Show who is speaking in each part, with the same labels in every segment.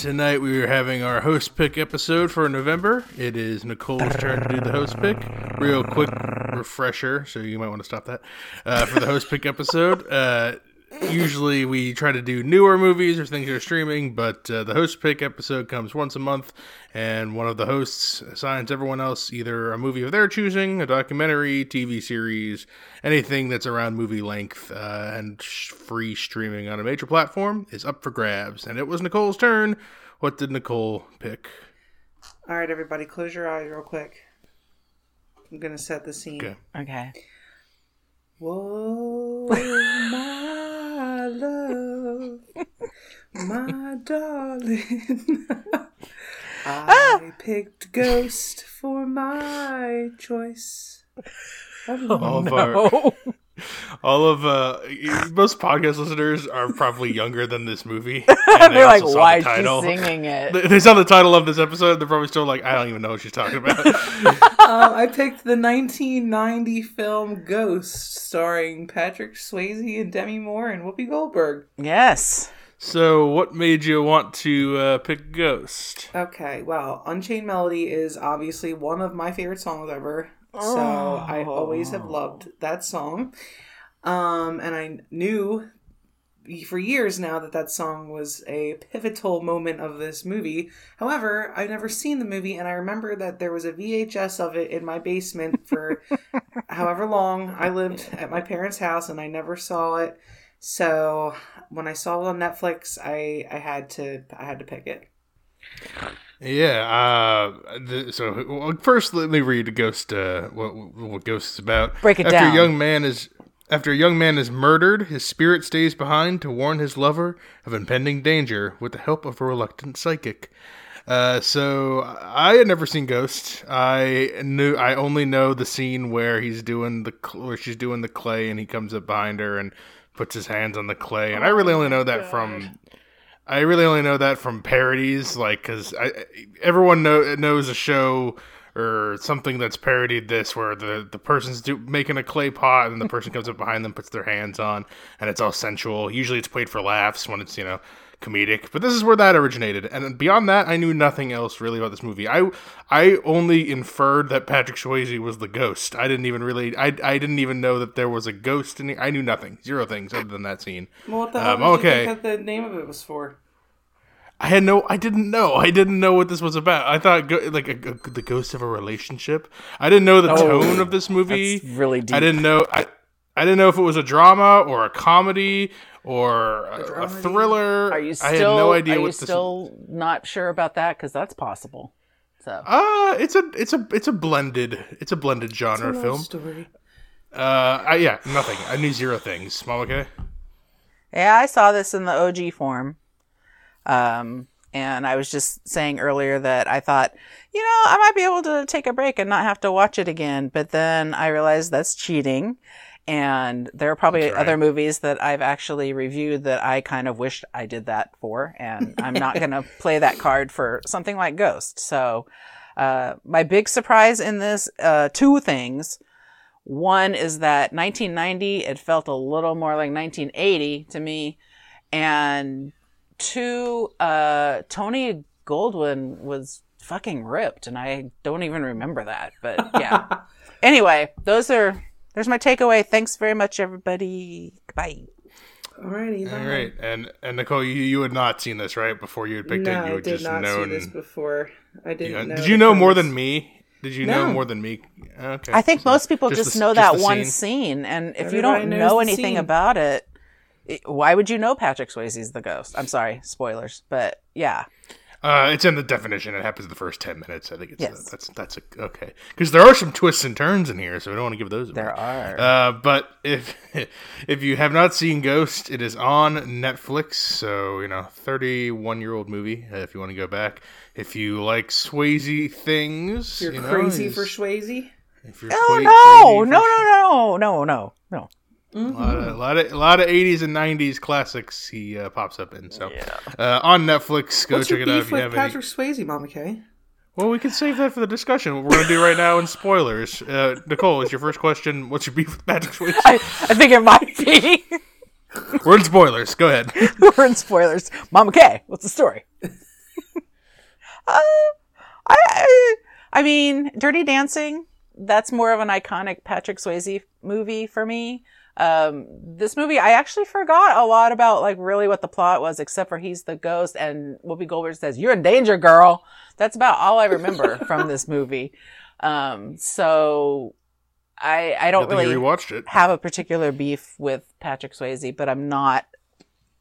Speaker 1: tonight we are having our host pick episode for November. It is Nicole's turn to do the host pick. Real quick refresher, so you might want to stop that uh, for the host pick episode. Uh, usually we try to do newer movies or things that are streaming, but uh, the host pick episode comes once a month, and one of the hosts assigns everyone else either a movie of their choosing, a documentary, TV series, anything that's around movie length uh, and sh- free streaming on a major platform is up for grabs. And it was Nicole's turn. What did Nicole pick?
Speaker 2: All right, everybody, close your eyes real quick. I'm gonna set the scene.
Speaker 1: Okay.
Speaker 3: Okay.
Speaker 2: Whoa, my love, my darling. I ah! picked Ghost for my choice.
Speaker 1: all of our,
Speaker 3: Oh,
Speaker 1: all of uh, most podcast listeners are probably younger than this movie. and they
Speaker 3: they're like, why
Speaker 1: the
Speaker 3: is she
Speaker 1: title.
Speaker 3: singing it?
Speaker 1: They- They saw the title of this episode. They're probably still like, I don't even know what she's talking about.
Speaker 2: Uh, I picked the 1990 film Ghost, starring Patrick Swayze and Demi Moore and Whoopi Goldberg.
Speaker 3: Yes.
Speaker 1: so, what made you want to uh, pick Ghost?
Speaker 2: Okay, well, Unchained Melody is obviously one of my favorite songs ever. So I always have loved that song. Um, and I knew for years now that that song was a pivotal moment of this movie. However, I've never seen the movie, and I remember that there was a VHS of it in my basement for however long I lived at my parents' house, and I never saw it. So when I saw it on Netflix, I I had to I had to pick it.
Speaker 1: Yeah. Uh, the, so, well, first, let me read Ghost. Uh, what, what Ghost is about.
Speaker 3: Break it
Speaker 1: after
Speaker 3: down.
Speaker 1: A young man is after a young man is murdered, his spirit stays behind to warn his lover of impending danger with the help of a reluctant psychic. Uh, so I had never seen Ghost. I knew I only know the scene where he's doing the where she's doing the clay and he comes up behind her and puts his hands on the clay. And I really only know that from I really only know that from parodies, like because everyone know, knows a show or something that's parodied this, where the the person's do, making a clay pot and the person comes up behind them, puts their hands on, and it's all sensual. Usually, it's played for laughs when it's you know comedic, but this is where that originated. And beyond that, I knew nothing else really about this movie. I I only inferred that Patrick Swayze was the ghost. I didn't even really I I didn't even know that there was a ghost in it. I knew nothing, zero things other than that scene.
Speaker 2: Well, what the hell
Speaker 1: Um,
Speaker 2: did you
Speaker 1: okay.
Speaker 2: the name of it was for?
Speaker 1: I had no, I didn't know. I didn't know what this was about. I thought go, like a, a- the ghost of a relationship. I didn't know the
Speaker 3: Oh,
Speaker 1: tone of this movie.
Speaker 3: That's really deep.
Speaker 1: I didn't know. I, I didn't know if it was a drama or a comedy or a, a thriller.
Speaker 3: Are you still?
Speaker 1: I had no idea
Speaker 3: are you
Speaker 1: what this.
Speaker 3: still not sure about that? Because that's possible. So
Speaker 1: Uh, it's a it's a it's a blended it's a blended genre
Speaker 2: Love
Speaker 1: film.
Speaker 2: Story.
Speaker 1: Uh, I, yeah, nothing. I knew zero things. Mom, okay.
Speaker 3: yeah, I saw this in the OG form. Um, and I was just saying earlier that I thought, you know, I might be able to take a break and not have to watch it again. But then I realized that's cheating. And there are probably
Speaker 1: right.
Speaker 3: other movies that I've actually reviewed that I kind of wished I did that for. And I'm not going to play that card for something like Ghost. So, uh, my big surprise in this, uh, two things. One is that 1990, it felt a little more like 1980 to me. And two, uh, Tony Goldwyn was fucking ripped, and I don't even remember that. But yeah. anyway, those are there's my takeaway. Thanks very much, everybody. Bye.
Speaker 2: Alrighty.
Speaker 1: All
Speaker 2: then.
Speaker 1: and and Nicole, you you had not seen this right before you had picked
Speaker 2: No,
Speaker 1: it. You
Speaker 2: I
Speaker 1: had
Speaker 2: did
Speaker 1: just
Speaker 2: not
Speaker 1: known.
Speaker 2: see this before. I didn't
Speaker 1: Yeah.
Speaker 2: know.
Speaker 1: Did you know more
Speaker 2: premise.
Speaker 1: than me? Did you know more than me? Okay.
Speaker 3: I think
Speaker 1: so
Speaker 3: most people
Speaker 1: just
Speaker 3: just,
Speaker 1: the-
Speaker 3: know
Speaker 1: just
Speaker 3: that
Speaker 1: the
Speaker 3: one
Speaker 1: scene?
Speaker 3: scene, and if you don't know anything
Speaker 2: scene.
Speaker 3: about it, it, why would you know Patrick Swayze's the ghost? I'm sorry, spoilers, but yeah.
Speaker 1: Uh, it's in the definition. It happens in the first ten minutes. I think it's
Speaker 3: Yes.
Speaker 1: uh, that's that's a, okay because there are some twists and turns in here, so we don't want to give those. Away.
Speaker 3: There are.
Speaker 1: Uh, but if if you have not seen Ghost, it is on Netflix. So you know, thirty-one year old movie. Uh, if you want to go back, if you like Swayze things,
Speaker 2: You're
Speaker 1: you know,
Speaker 2: crazy for Swayze.
Speaker 1: If you're
Speaker 3: Oh
Speaker 1: cra-
Speaker 3: no,
Speaker 1: crazy
Speaker 3: no,
Speaker 1: for
Speaker 3: no, no, no, no, no.
Speaker 1: A lot, of, a lot of a lot of 80s and 90s classics he uh, pops up in. So
Speaker 3: Yeah.
Speaker 1: uh, on Netflix, go
Speaker 2: What's
Speaker 1: check
Speaker 2: your
Speaker 1: it out
Speaker 2: beef
Speaker 1: if you have
Speaker 2: Patrick Swayze, Mama K?
Speaker 1: Well, we can save that for the discussion. What we're going to do right now in spoilers. Uh, Nicole, is your first question what's your beef with Patrick Swayze?
Speaker 3: I, I think it might be.
Speaker 1: we're in spoilers. Go ahead.
Speaker 3: We're in spoilers. Mama K, what's the story? uh, I, I, I mean, Dirty Dancing. That's more of an iconic Patrick Swayze movie for me. Um, this movie, I actually forgot a lot about like really what the plot was, except for he's the ghost and Whoopi Goldberg says, "You're in danger, girl." That's about all I remember from this movie. Um, so I I don't
Speaker 1: Good thing you
Speaker 3: really
Speaker 1: rewatched it.
Speaker 3: have a particular beef with Patrick Swayze, but I'm not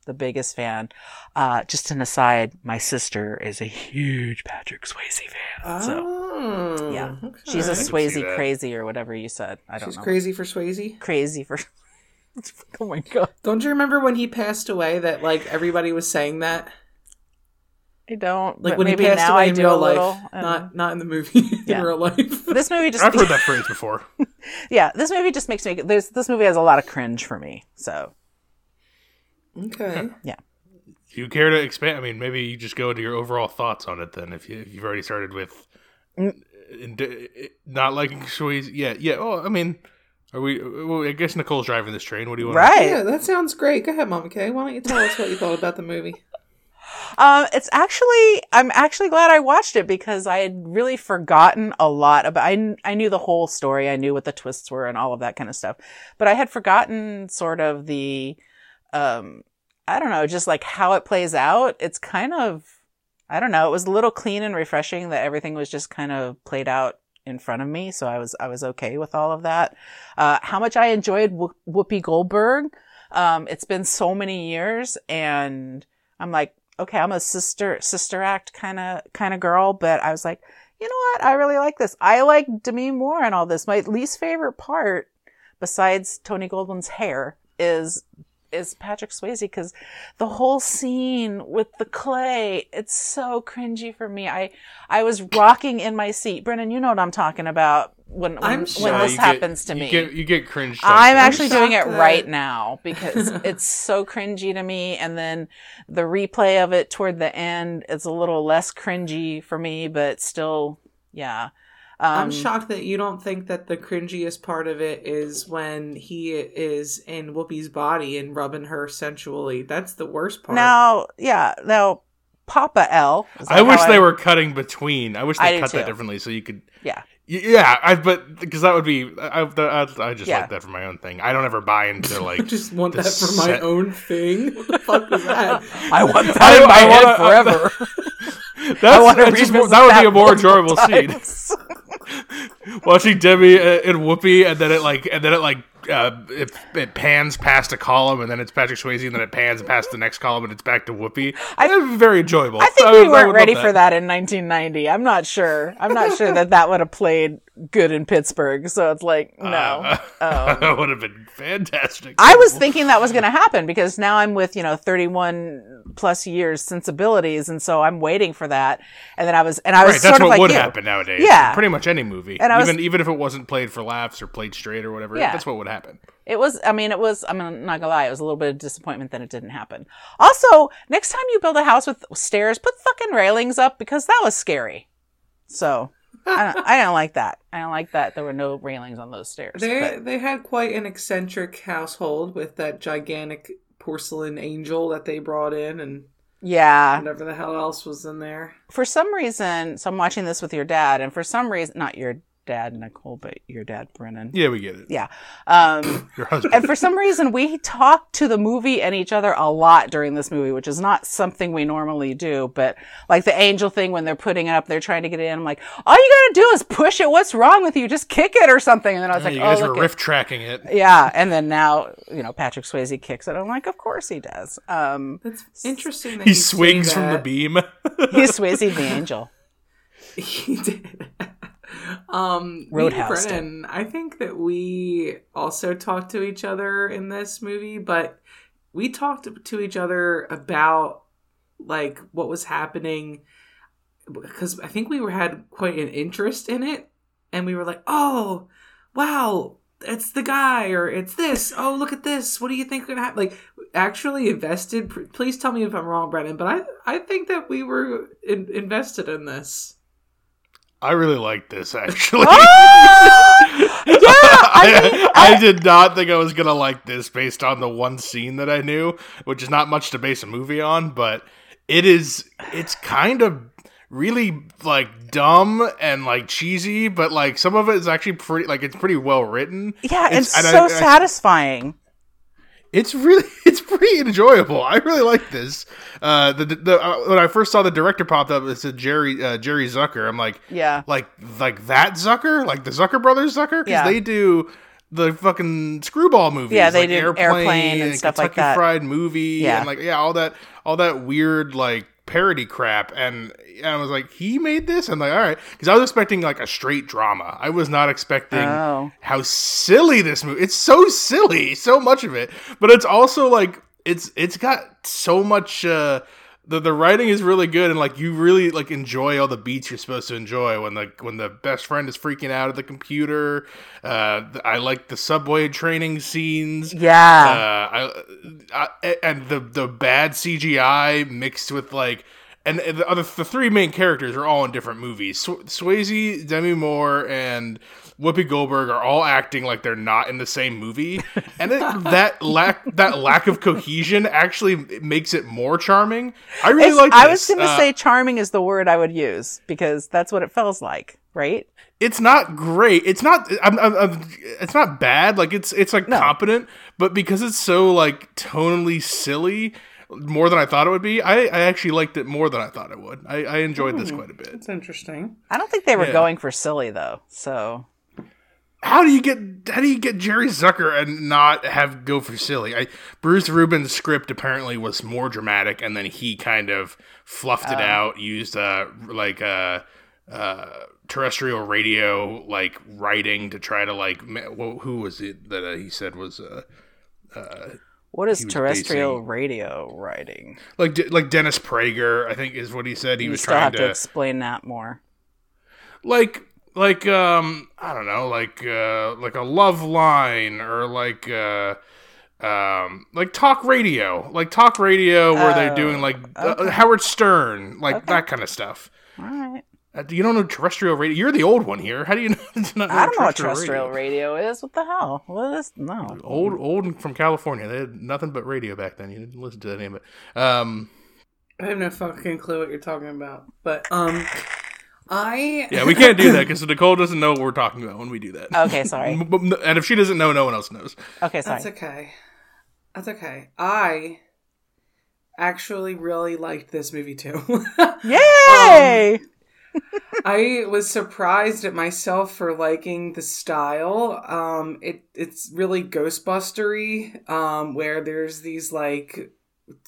Speaker 3: the biggest fan. Uh, just an aside, my sister is a huge Patrick Swayze fan. So
Speaker 2: Oh,
Speaker 3: yeah,
Speaker 2: okay.
Speaker 3: she's a Swayze crazy or whatever you said. I don't know.
Speaker 2: She's
Speaker 3: know.
Speaker 2: crazy for Swayze.
Speaker 3: Crazy for. oh my god!
Speaker 2: Don't you remember when he passed away that like everybody was saying that?
Speaker 3: I don't.
Speaker 2: Like
Speaker 3: but
Speaker 2: when
Speaker 3: maybe
Speaker 2: he passed
Speaker 3: now
Speaker 2: away
Speaker 3: I
Speaker 2: in
Speaker 3: do
Speaker 2: real
Speaker 3: a little.
Speaker 2: life,
Speaker 3: and-
Speaker 2: not not in the movie, in
Speaker 3: Yeah.
Speaker 2: real life.
Speaker 3: this movie just.
Speaker 1: I've heard that phrase before.
Speaker 3: yeah, this movie just makes me. This this movie has a lot of cringe for me. So
Speaker 2: okay.
Speaker 3: yeah.
Speaker 1: Do you care to expand? I mean, maybe you just go into your overall thoughts on it then. If, you, if you've already started with
Speaker 3: Mm.
Speaker 1: uh, uh, not liking Swayze, yeah, yeah. Oh, I mean, are we? Well, I guess Nicole's driving this train. What do you want?
Speaker 3: Right.
Speaker 2: Yeah, that sounds great. Go ahead, Mama Kay. Why don't you tell us what you thought about the movie?
Speaker 3: Um, it's actually, I'm actually glad I watched it because I had really forgotten a lot about, I, I knew the whole story. I knew what the twists were and all of that kind of stuff, but I had forgotten sort of the, um, I don't know, just like how it plays out. It's kind of, I don't know, it was a little clean and refreshing that everything was just kind of played out in front of me. So I was, I was okay with all of that. Uh, how much I enjoyed Wh- Whoopi Goldberg. Um, it's been so many years and I'm like, okay, I'm a sister sister act kind of kind of girl, but I was like, you know what? I really like this. I like Demi Moore and all this. My least favorite part, besides Tony Goldwyn's hair, is is Patrick Swayze because the whole scene with the clay, it's so cringy for me. I I was rocking in my seat. Brennan, you know what I'm talking about when when,
Speaker 2: I'm
Speaker 3: when this
Speaker 1: you get-
Speaker 3: happens to
Speaker 1: you
Speaker 3: me.
Speaker 1: Get, you get cringed.
Speaker 3: I'm
Speaker 1: on
Speaker 3: actually doing it
Speaker 2: that-
Speaker 3: right now because it's so cringy to me. And then the replay of it toward the end, it's a little less cringy for me, but still, yeah. Um,
Speaker 2: I'm shocked that you don't think that the cringiest part of it is when he is in Whoopi's body and rubbing her sensually. That's the worst part.
Speaker 3: Now, yeah, now Papa L. I is
Speaker 1: I wish
Speaker 3: how
Speaker 1: they were cutting between. I wish they
Speaker 3: do
Speaker 1: cut that differently so you could.
Speaker 3: Yeah.
Speaker 1: Yeah, I but because that would be I, I, I just
Speaker 3: Yeah.
Speaker 1: like that for my own thing. I don't ever buy into
Speaker 2: I
Speaker 1: like
Speaker 2: just want
Speaker 1: the
Speaker 2: that for my own thing. What the fuck was that?
Speaker 3: I want that
Speaker 1: I-
Speaker 3: in my
Speaker 1: I
Speaker 3: head
Speaker 1: wanna-
Speaker 3: forever.
Speaker 1: That's,
Speaker 3: I want to
Speaker 1: just,
Speaker 3: revisit
Speaker 1: that would be a more enjoyable scene. Watching Demi uh, and Whoopi, and then it like, and then it like, uh, it, it pans past a column, and then it's Patrick Swayze, and then it pans past the next column, and it's back to Whoopi.
Speaker 3: I-
Speaker 1: be very enjoyable.
Speaker 3: I think
Speaker 1: would-
Speaker 3: we
Speaker 1: would
Speaker 3: weren't ready for that in 1990. I'm not sure. I'm not sure that that would have played good in Pittsburgh. So it's like, no.
Speaker 1: Uh,
Speaker 3: Um,
Speaker 1: that would have been fantastic.
Speaker 3: I was thinking that was going to happen because now I'm with, you know, 31 plus years sensibilities. And so I'm waiting for that. And then I was, and I was
Speaker 1: Right,
Speaker 3: sort
Speaker 1: that's
Speaker 3: of
Speaker 1: what
Speaker 3: like
Speaker 1: would
Speaker 3: you.
Speaker 1: happen nowadays.
Speaker 3: Yeah.
Speaker 1: pretty much any movie,
Speaker 3: And I was-
Speaker 1: even even if it wasn't played for laughs or played straight or whatever.
Speaker 3: Yeah.
Speaker 1: that's what would happen.
Speaker 3: It was, I mean, it was, I'm not gonna lie, it was a little bit of disappointment that it didn't happen. Also, next time you build a house with stairs, put fucking railings up because that was scary. So, I don't, I don't like that. I don't like that there were no railings on those stairs.
Speaker 2: They
Speaker 3: but-
Speaker 2: they had quite an eccentric household with that gigantic porcelain angel that they brought in and
Speaker 3: yeah.
Speaker 2: whatever the hell else was in there.
Speaker 3: For some reason, so I'm watching this with your dad, and for some reason, not your dad, Nicole, but your dad, Brennan.
Speaker 1: Yeah, we get it.
Speaker 3: Yeah. Um,
Speaker 1: Your husband.
Speaker 3: and for some reason, we talked to the movie and each other a lot during this movie, which is not something we normally do. But like the angel thing, when they're putting it up, they're trying to get it in. I'm like, all you gotta do is push it. What's wrong with you? Just kick it or something. And then I was like,
Speaker 1: you
Speaker 3: oh,
Speaker 1: guys
Speaker 3: look
Speaker 1: were riff tracking it.
Speaker 3: yeah. And then now, you know, Patrick Swayze kicks it. I'm like, of course he does. Um,
Speaker 2: That's interesting. That
Speaker 1: He swings from the beam.
Speaker 3: he Swayze the angel.
Speaker 2: He did. Um,
Speaker 3: Roadhouse.
Speaker 2: Brennan, I think that we also talked to each other in this movie, but we talked to each other about like what was happening because I think we were had quite an interest in it, and we were like, "Oh, wow." It's the guy, or it's this. Oh, look at this. What do you think gonna happen? Like, actually invested. Please tell me if I'm wrong, Brennan. But I, I think that we were in- invested in this.
Speaker 1: I really like this actually.
Speaker 3: Ah! yeah, I, mean,
Speaker 1: I, I did not think I was gonna like this based on the one scene that I knew, which is not much to base a movie on, but it is. It's kind of really like dumb and like cheesy, but like some of it is actually pretty like it's pretty well written.
Speaker 3: yeah, it's,
Speaker 1: and
Speaker 3: so
Speaker 1: I- I-
Speaker 3: satisfying.
Speaker 1: It's really it's pretty enjoyable. I really like this. Uh, the, the uh, when I first saw the director popped up, it said Jerry uh, Jerry Zucker. I'm like,
Speaker 3: Yeah.
Speaker 1: like like that Zucker, like the Zucker brothers Zucker, because
Speaker 3: Yeah.
Speaker 1: they do the fucking screwball movies.
Speaker 3: Yeah, they
Speaker 1: like
Speaker 3: do
Speaker 1: Airplane,
Speaker 3: Airplane and stuff like
Speaker 1: Kentucky
Speaker 3: that.
Speaker 1: Fried Movie,
Speaker 3: Yeah.
Speaker 1: and like yeah, all that all that weird like parody crap. And, and I was like, he made this. I'm like, all right, because I was expecting like a straight drama. I was not expecting
Speaker 3: Oh.
Speaker 1: how silly this movie. It's so silly, so much of it, but it's also like it's it's got so much. uh the, the writing is really good and like you really like enjoy all the beats you're supposed to enjoy when the when the best friend is freaking out at the computer uh i like the subway training scenes
Speaker 3: Yeah.
Speaker 1: uh, I, I, and the the bad CGI mixed with like, and the other the three main characters are all in different movies. Sw- Swayze, Demi Moore, and Whoopi Goldberg are all acting like they're not in the same movie, and it, that lack that lack of cohesion actually makes it more charming. I really
Speaker 3: It's-
Speaker 1: like.
Speaker 3: I was going to
Speaker 1: Uh,
Speaker 3: say charming is the word I would use because that's what it feels like, right?
Speaker 1: it's not great. It's not. I'm, I'm, I'm- it's not bad. Like it's it's like
Speaker 3: No.
Speaker 1: competent, but because it's so like tonally silly, more than I thought it would be. I, I actually liked it more than I thought it would. I, I enjoyed
Speaker 3: Hmm.
Speaker 1: this quite a bit.
Speaker 2: It's interesting.
Speaker 3: I don't think they were
Speaker 1: Yeah.
Speaker 3: going for silly though. So
Speaker 1: How do you get how do you get Jerry Zucker and not have go for silly? I, Bruce Rubin's script apparently was more dramatic, and then he kind of fluffed it out, used uh like uh uh terrestrial radio like writing to try to like wh- who was it that uh, he said was uh
Speaker 3: what is terrestrial
Speaker 1: basing-
Speaker 3: radio writing?
Speaker 1: like like Dennis Prager, I think is what he said. He
Speaker 3: You
Speaker 1: was trying
Speaker 3: have to
Speaker 1: to
Speaker 3: explain that more.
Speaker 1: like like um I don't know like uh like a Loveline or like uh um like talk radio like talk radio where they're
Speaker 3: Oh,
Speaker 1: doing like uh. Howard Stern like
Speaker 3: Okay.
Speaker 1: that kind of stuff.
Speaker 3: All right.
Speaker 1: Uh, you don't know terrestrial radio? You're the old one here. How do you know? not
Speaker 3: I don't know what terrestrial radio is. What the hell? What is no?
Speaker 1: Old, old from California. They had nothing but radio back then. You didn't listen to any of it. Um,
Speaker 2: I have no fucking clue what you're talking about. But um I
Speaker 1: yeah, we can't do that because Nicole doesn't know what we're talking about when we do that.
Speaker 3: Okay, sorry.
Speaker 1: M- m- And if she doesn't know, no one else knows.
Speaker 3: Okay, sorry.
Speaker 2: That's okay. That's okay. I actually really liked this movie too.
Speaker 3: Yay!
Speaker 2: I was surprised at myself for liking the style. Um, it it's really Ghostbustery, um, where there's these like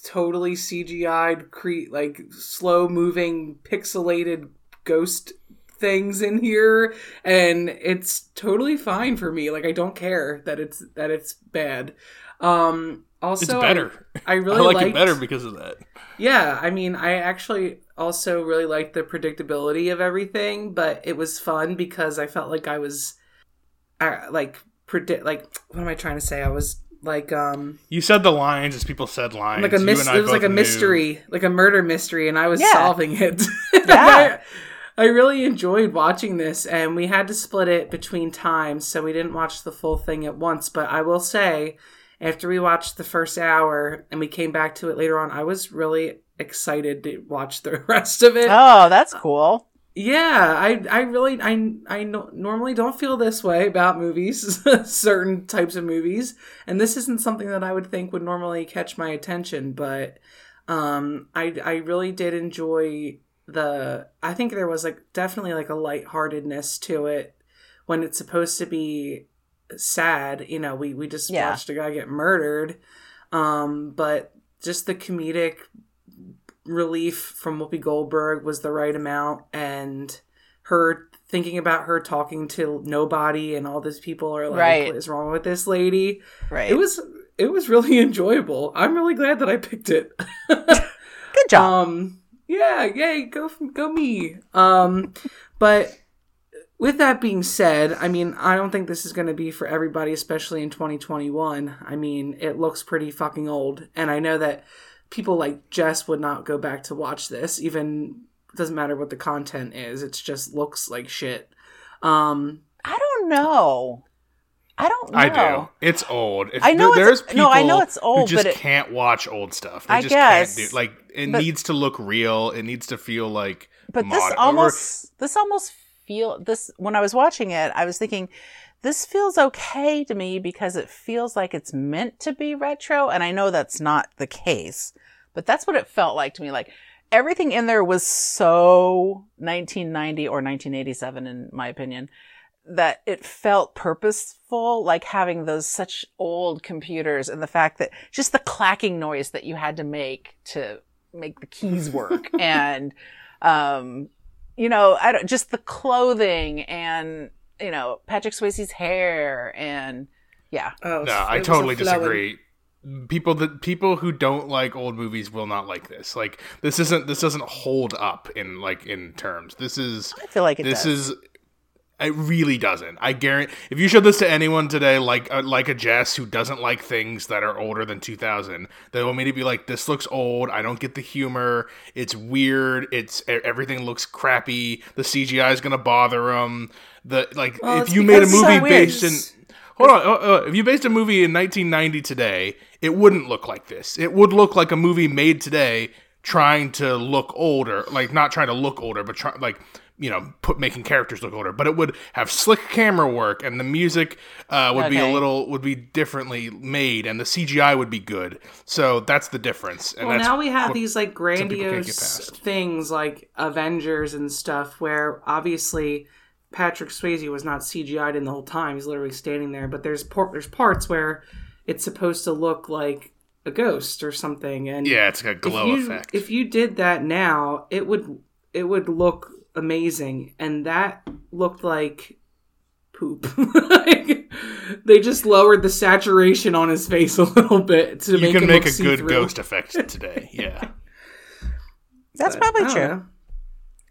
Speaker 2: totally CGI'd, cre- like slow moving, pixelated ghost things in here, and it's totally fine for me. Like I don't care that it's that it's bad. Um, also,
Speaker 1: It's better.
Speaker 2: I,
Speaker 1: I
Speaker 2: really
Speaker 1: like
Speaker 2: liked,
Speaker 1: it better because of that.
Speaker 2: yeah, I mean, I actually also really liked the predictability of everything, but it was fun because I felt like I was, uh, like predict, like what am I trying to say? I was like, um,
Speaker 1: You said the lines as people said lines.
Speaker 2: like a
Speaker 1: You
Speaker 2: mis- it was like
Speaker 1: both
Speaker 2: a
Speaker 1: knew.
Speaker 2: mystery, like a murder mystery, and I was
Speaker 3: Yeah.
Speaker 2: solving it.
Speaker 3: Yeah.
Speaker 2: I, really enjoyed watching this, and we had to split it between times, so we didn't watch the full thing at once. But I will say, after we watched the first hour and we came back to it later on, I was really excited to watch the rest of it.
Speaker 3: Oh, that's cool.
Speaker 2: Yeah, I I really I I no, normally don't feel this way about movies, certain types of movies, and this isn't something that I would think would normally catch my attention, but um I I really did enjoy the I think there was like definitely like a lightheartedness to it when it's supposed to be sad, you know, we we just
Speaker 3: Yeah.
Speaker 2: watched a guy get murdered. Um but just the comedic relief from Whoopi Goldberg was the right amount, and her thinking about her talking to nobody and all these people are like,
Speaker 3: Right.
Speaker 2: "What is wrong with this lady?"
Speaker 3: Right.
Speaker 2: It was it was really enjoyable. I'm really glad that I picked it.
Speaker 3: good job.
Speaker 2: Um, yeah, yay, go go me. Um, but with that being said, I mean, I don't think this is going to be for everybody, especially in 2021. I mean, it looks pretty fucking old, and I know that people like Jess would not go back to watch this, even doesn't matter what the content is. It just looks like shit. Um,
Speaker 3: I don't know. I don't know.
Speaker 1: I do. It's old. If
Speaker 3: I know
Speaker 1: there-
Speaker 3: it's-
Speaker 1: there's people
Speaker 3: no, I know it's old,
Speaker 1: who just
Speaker 3: it-
Speaker 1: can't watch old stuff. They
Speaker 3: I
Speaker 1: just
Speaker 3: guess,
Speaker 1: can't do like it
Speaker 3: but-
Speaker 1: needs to look real. It needs to feel like
Speaker 3: But this
Speaker 1: modern- or-
Speaker 3: almost this almost feel this when I was watching it, I was thinking this feels okay to me because it feels like it's meant to be retro and I know that's not the case. But that's what it felt like to me like everything in there was so 1990 or 1987 in my opinion that it felt purposeful like having those such old computers and the fact that just the clacking noise that you had to make to make the keys work and um you know i don't just the clothing and you know patrick swayze's hair and yeah
Speaker 2: oh,
Speaker 1: No, I totally disagree. People that people who don't like old movies will not like this. Like this isn't this doesn't hold up in like in terms. This is
Speaker 3: i feel like it
Speaker 1: this
Speaker 3: does.
Speaker 1: is it really doesn't. I guarantee if you showed this to anyone today, like uh, like a Jess who doesn't like things that are older than 2000, they want me to be like, "This looks old. I don't get the humor. It's weird. It's everything looks crappy. The CGI is gonna bother them. The like
Speaker 2: Well,
Speaker 1: if you made a movie
Speaker 2: so
Speaker 1: based in Hold on. Uh, uh, if you based a movie in 1990 today, it wouldn't look like this. It would look like a movie made today trying to look older, like not trying to look older, but try, like you know, put making characters look older. But it would have slick camera work, and the music uh, would be a little would be differently made, and the CGI would be good. So that's the difference. And
Speaker 2: Well, now we have these like grandiose things like Avengers and stuff, where obviously Patrick Swayze was not CGI'd in the whole time; he's literally standing there. But there's por- there's parts where it's supposed to look like a ghost or something, and
Speaker 1: yeah, it's got a glow
Speaker 2: if you,
Speaker 1: effect.
Speaker 2: If you did that now, it would it would look amazing, and that looked like poop. like, they just lowered the saturation on his face a little bit to
Speaker 1: you
Speaker 2: make
Speaker 1: can
Speaker 2: him
Speaker 1: make
Speaker 2: look
Speaker 1: a good
Speaker 2: see-through.
Speaker 1: ghost effect today. Yeah.
Speaker 3: that's
Speaker 2: But
Speaker 3: probably
Speaker 2: don't
Speaker 3: true
Speaker 2: know.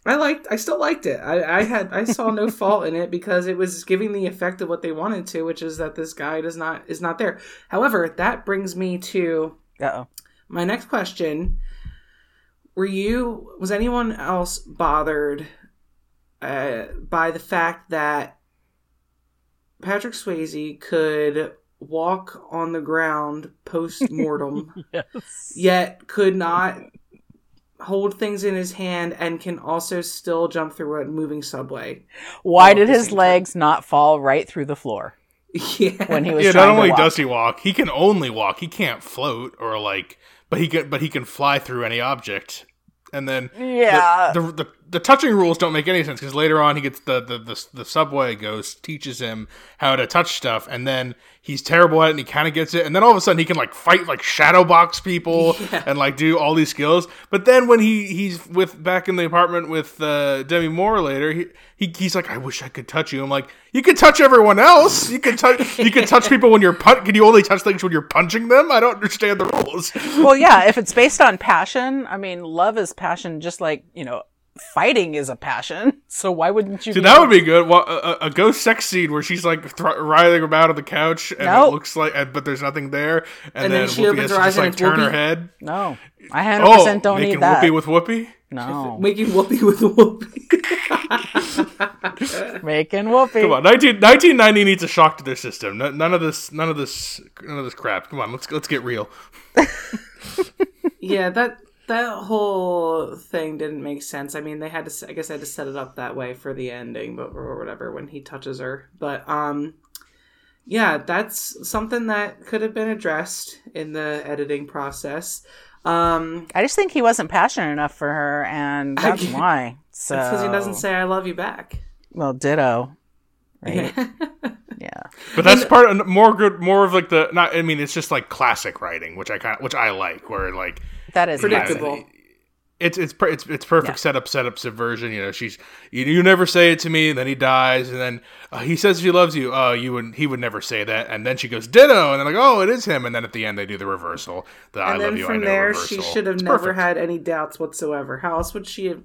Speaker 2: I liked. I still liked it. I, I had. I saw no fault in it because it was giving the effect of what they wanted to, which is that this guy does not is not there. However, that brings me to
Speaker 3: uh-oh
Speaker 2: my next question. Were you? Was anyone else bothered uh, by the fact that Patrick Swayze could walk on the ground post mortem,
Speaker 3: yes
Speaker 2: yet could not hold things in his hand and can also still jump through a moving subway.
Speaker 3: why did his
Speaker 2: same time.
Speaker 3: legs not fall right through the floor
Speaker 2: Yeah.
Speaker 3: when he was
Speaker 1: yeah, not only
Speaker 3: to walk?
Speaker 1: does he walk, he can only walk. He can't float or like, but he can, but he can fly through any object. And then
Speaker 3: yeah
Speaker 1: the, the the the touching rules don't make any sense because later on he gets the, the the the subway ghost teaches him how to touch stuff, and then he's terrible at it and he kind of gets it, and then all of a sudden he can like fight like shadow box people
Speaker 2: Yeah.
Speaker 1: and like do all these skills. But then when he he's with back in the apartment with uh, Demi Moore later, he, he he's like, I wish I could touch you. I'm like, you can touch everyone else. You can touch you can touch people when you're pun- Can you only touch things when you're punching them? I don't understand the rules.
Speaker 3: well yeah if it's based on passion i mean love is passion just like you know fighting is a passion so why wouldn't you
Speaker 1: See,
Speaker 3: be
Speaker 1: that
Speaker 3: able-
Speaker 1: would be good. Well, a, a ghost sex scene where she's like thr writhing about on the couch, and
Speaker 3: Nope.
Speaker 1: it looks like, and, but there's nothing there, and,
Speaker 2: And
Speaker 1: then,
Speaker 2: then she
Speaker 1: Whoopi
Speaker 2: opens her eyes and
Speaker 1: like
Speaker 2: it's
Speaker 1: turn her head.
Speaker 3: no i 100%
Speaker 1: Oh,
Speaker 3: don't
Speaker 1: making
Speaker 3: need that
Speaker 1: Whoopi with Whoopi.
Speaker 3: no
Speaker 2: Making whoopee with a whoopee.
Speaker 3: making whoopee
Speaker 1: Come on, 19, 1990 needs a shock to their system. No, none of this, none of this, none of this crap. Come on, let's let's get real.
Speaker 2: yeah, that that whole thing didn't make sense. I mean, they had to. I guess they had to set it up that way for the ending, but or whatever when he touches her. But um, yeah, that's something that could have been addressed in the editing process. Um,
Speaker 3: I just think he wasn't passionate enough for her, and that's
Speaker 2: get-
Speaker 3: why. So,
Speaker 2: because he doesn't say "I love you" back.
Speaker 3: well, ditto. Right? yeah.
Speaker 1: But that's part of more good, more of like the not. I mean, it's just like classic writing, which I kind, of, which I like, where like
Speaker 3: That is
Speaker 2: Predictable.
Speaker 3: nice.
Speaker 1: it's it's it's it's perfect setup setup subversion. You know, she's you, you never say it to me, and then he dies, and then uh, he says he loves you. Oh, you would he would never say that, and then she goes ditto, and then like oh, it is him, and then at the end they do the reversal. The I
Speaker 2: and
Speaker 1: love
Speaker 2: then
Speaker 1: you, I
Speaker 2: from
Speaker 1: know
Speaker 2: there,
Speaker 1: reversal.
Speaker 2: she should have
Speaker 1: It's
Speaker 2: never
Speaker 1: perfect.
Speaker 2: had any doubts whatsoever. How else would she have?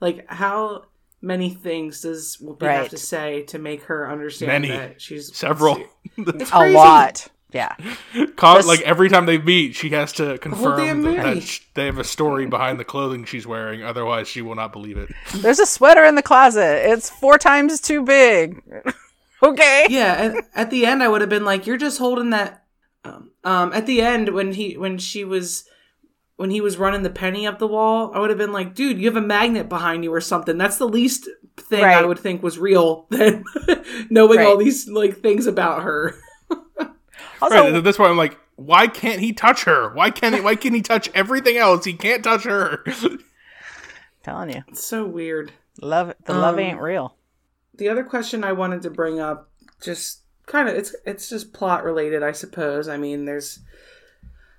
Speaker 2: Like, how many things does Whoopi have to say to make her understand
Speaker 1: Many.
Speaker 2: that she's
Speaker 1: several.
Speaker 2: It's
Speaker 3: A lot. Yeah.
Speaker 1: Con- like every time they meet, she has to confirm that, that sh- they have a story behind the clothing she's wearing. Otherwise, she will not believe it.
Speaker 3: There's a sweater in the closet. It's four times too big. okay.
Speaker 2: Yeah, and at the end, I would have been like, "You're just holding that." Um, um, at the end, when he when she was when he was running the penny up the wall, I would have been like, "Dude, you have a magnet behind you or something." That's the least thing I would think was real than knowing all these like things about her.
Speaker 3: Also,
Speaker 1: right. That's why I'm like, why can't he touch her? Why can't he? Why can he touch everything else? He can't touch her.
Speaker 3: telling you,
Speaker 2: It's so weird.
Speaker 3: love the love
Speaker 2: Um,
Speaker 3: ain't real.
Speaker 2: The other question I wanted to bring up, just kind of, it's it's just plot related, I suppose. I mean, there's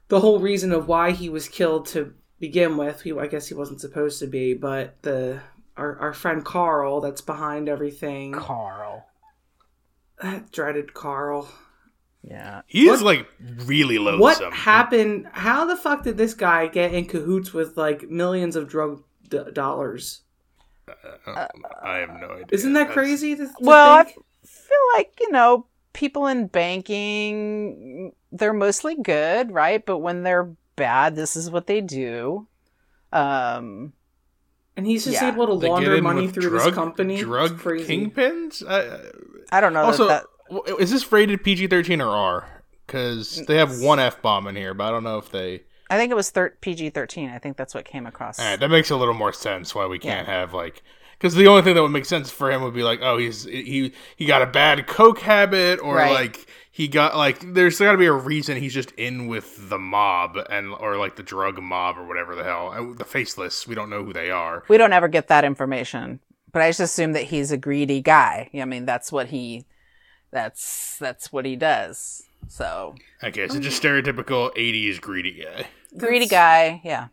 Speaker 2: the whole reason of why he was killed to begin with. He, I guess he wasn't supposed to be, but the our our friend Carl, that's behind everything.
Speaker 3: Carl.
Speaker 2: That dreaded Carl.
Speaker 3: Yeah.
Speaker 1: He is
Speaker 2: What-
Speaker 1: like really loathsome.
Speaker 2: What happened? How the fuck did this guy get in cahoots with like millions of drug d- dollars?
Speaker 1: Uh, um, I have no idea.
Speaker 2: Isn't that
Speaker 1: That's-
Speaker 2: crazy? To, to
Speaker 3: Well, I feel like you know people in banking they're mostly good, right? But when they're bad, this is what they do. Um,
Speaker 2: and he's just
Speaker 3: yeah.
Speaker 2: able to launder money through
Speaker 1: drug,
Speaker 2: this company.
Speaker 1: Drug
Speaker 2: It's crazy.
Speaker 1: kingpins. I, uh,
Speaker 3: I don't know
Speaker 1: also,
Speaker 3: that, that
Speaker 1: w- is this rated PG-13 or R? Because they have one f bomb in here, but I don't know if they.
Speaker 3: I think it was thir- PG thirteen. I think that's what came across.
Speaker 1: All right, that makes a little more sense. Why we can't have like. Because the only thing that would make sense for him would be like, oh, he's he he got a bad coke habit, or
Speaker 3: Right.
Speaker 1: like he got like there's got to be a reason he's just in with the mob and or like the drug mob or whatever the hell. Oh, the faceless, we don't know who they are.
Speaker 3: We don't ever get that information, but I just assume that he's a greedy guy. I mean, that's what he, that's that's what he does. So
Speaker 1: Okay, so just stereotypical '80s greedy guy.
Speaker 3: greedy
Speaker 2: That's
Speaker 3: guy, yeah.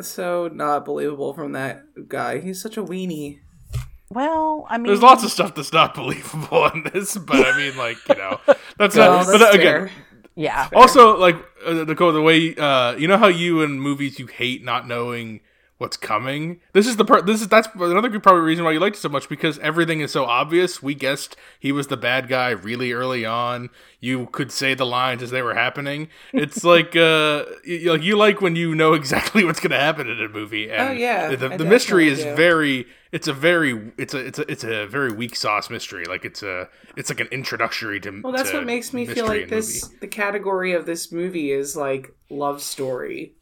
Speaker 2: So not believable from that guy. He's such a weenie.
Speaker 3: Well, I mean,
Speaker 1: There's lots of stuff that's not believable in this, but I mean, like you know, that's
Speaker 2: Well,
Speaker 1: not.
Speaker 2: that's
Speaker 1: but
Speaker 2: fair.
Speaker 1: again,
Speaker 3: yeah.
Speaker 1: also like uh, Nicole, the way uh, you know how you in movies you hate not knowing what's coming. This is the part. This is that's another good probably reason why you liked it so much because everything is so obvious. We guessed he was the bad guy really early on. You could say the lines as they were happening. It's like uh, you, like you like when you know exactly what's going to happen in a movie. And
Speaker 2: Oh, yeah,
Speaker 1: the, the mystery is
Speaker 2: do.
Speaker 1: very. It's a very. It's a. It's a. It's a very weak sauce mystery. Like it's a. It's like an introductory to.
Speaker 2: Well, that's
Speaker 1: to
Speaker 2: what makes me feel like this.
Speaker 1: movie.
Speaker 2: The category of this movie is like love story,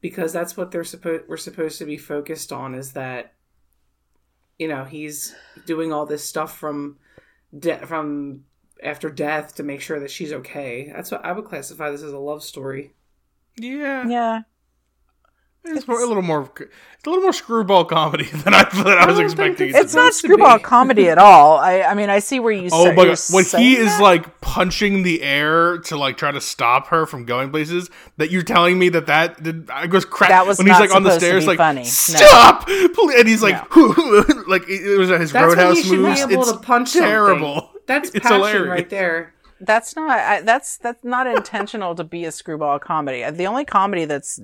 Speaker 2: because that's what they're supposed. We're supposed to be focused on is that, you know, he's doing all this stuff from, de- from after death to make sure that she's okay. That's what I would classify this as a love story.
Speaker 1: Yeah.
Speaker 3: Yeah.
Speaker 1: It's, more, a little more. It's a little more screwball comedy than I than I was expecting.
Speaker 2: it's-
Speaker 3: It's not
Speaker 2: supposed to
Speaker 3: screwball
Speaker 2: be.
Speaker 3: comedy at all. I, I mean, I see where you.
Speaker 1: Oh
Speaker 3: say,
Speaker 1: my
Speaker 3: you're
Speaker 1: god! When he
Speaker 3: saying
Speaker 1: is like punching the air to like try to stop her from going places, that you're telling me that that did, I was crack
Speaker 3: That was
Speaker 1: when he's like on the stairs, like
Speaker 3: funny.
Speaker 1: Stop, Please," and he's like, like it was at his
Speaker 2: That's when
Speaker 1: roadhouse
Speaker 2: you should
Speaker 1: moves.
Speaker 2: be able
Speaker 1: it's
Speaker 2: to punch
Speaker 1: terrible.
Speaker 2: something. That's
Speaker 1: It's
Speaker 2: passion
Speaker 1: hilarious.
Speaker 2: right there.
Speaker 3: that's not I, that's that's not intentional to be a screwball comedy. The only comedy that's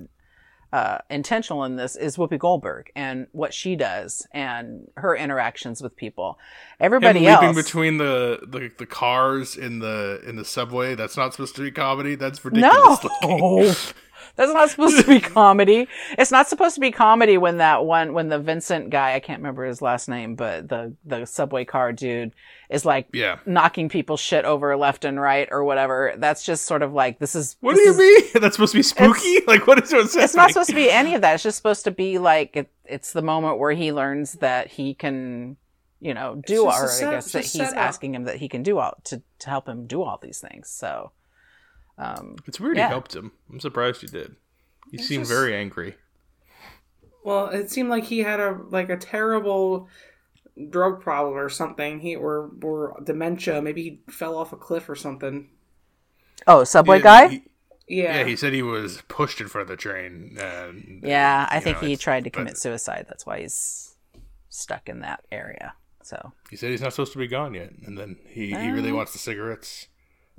Speaker 3: uh, intentional in this is Whoopi Goldberg and what she does and her interactions with people.
Speaker 1: Him
Speaker 3: Everybody
Speaker 1: leaping
Speaker 3: else,
Speaker 1: between the, the the cars in the in the subway. That's not supposed to be comedy. That's ridiculous. looking.
Speaker 3: that's not supposed to be comedy. It's not supposed to be comedy when that one when the Vincent guy I can't remember his last name, but the the subway car dude is like
Speaker 1: Yeah.
Speaker 3: knocking people's shit over left and right or whatever. That's just sort of like this is
Speaker 1: What do you
Speaker 3: is-
Speaker 1: mean? That's supposed to be spooky? Like what is it?
Speaker 3: It's not supposed to be any of that. It's just supposed to be like it, it's the moment where he learns that he can, you know, do
Speaker 2: just a
Speaker 3: or I guess that he's asking him that he can do all to to help him do all these things. So, um,
Speaker 1: It's weird
Speaker 3: Yeah.
Speaker 1: he helped him. I'm surprised he did. He seemed
Speaker 2: just-
Speaker 1: very angry.
Speaker 2: Well, it seemed like he had a like a terrible drug problem or something. He or or dementia. Maybe he fell off a cliff or something.
Speaker 3: oh, subway
Speaker 1: Yeah,
Speaker 3: guy.
Speaker 1: he-
Speaker 2: Yeah.
Speaker 1: yeah, he said he was pushed in front of the train. And,
Speaker 3: yeah, I think
Speaker 1: know,
Speaker 3: he tried to
Speaker 1: but
Speaker 3: commit suicide. That's why he's stuck in that area. So,
Speaker 1: He said he's not supposed to be gone yet, and then he, he really wants the cigarettes.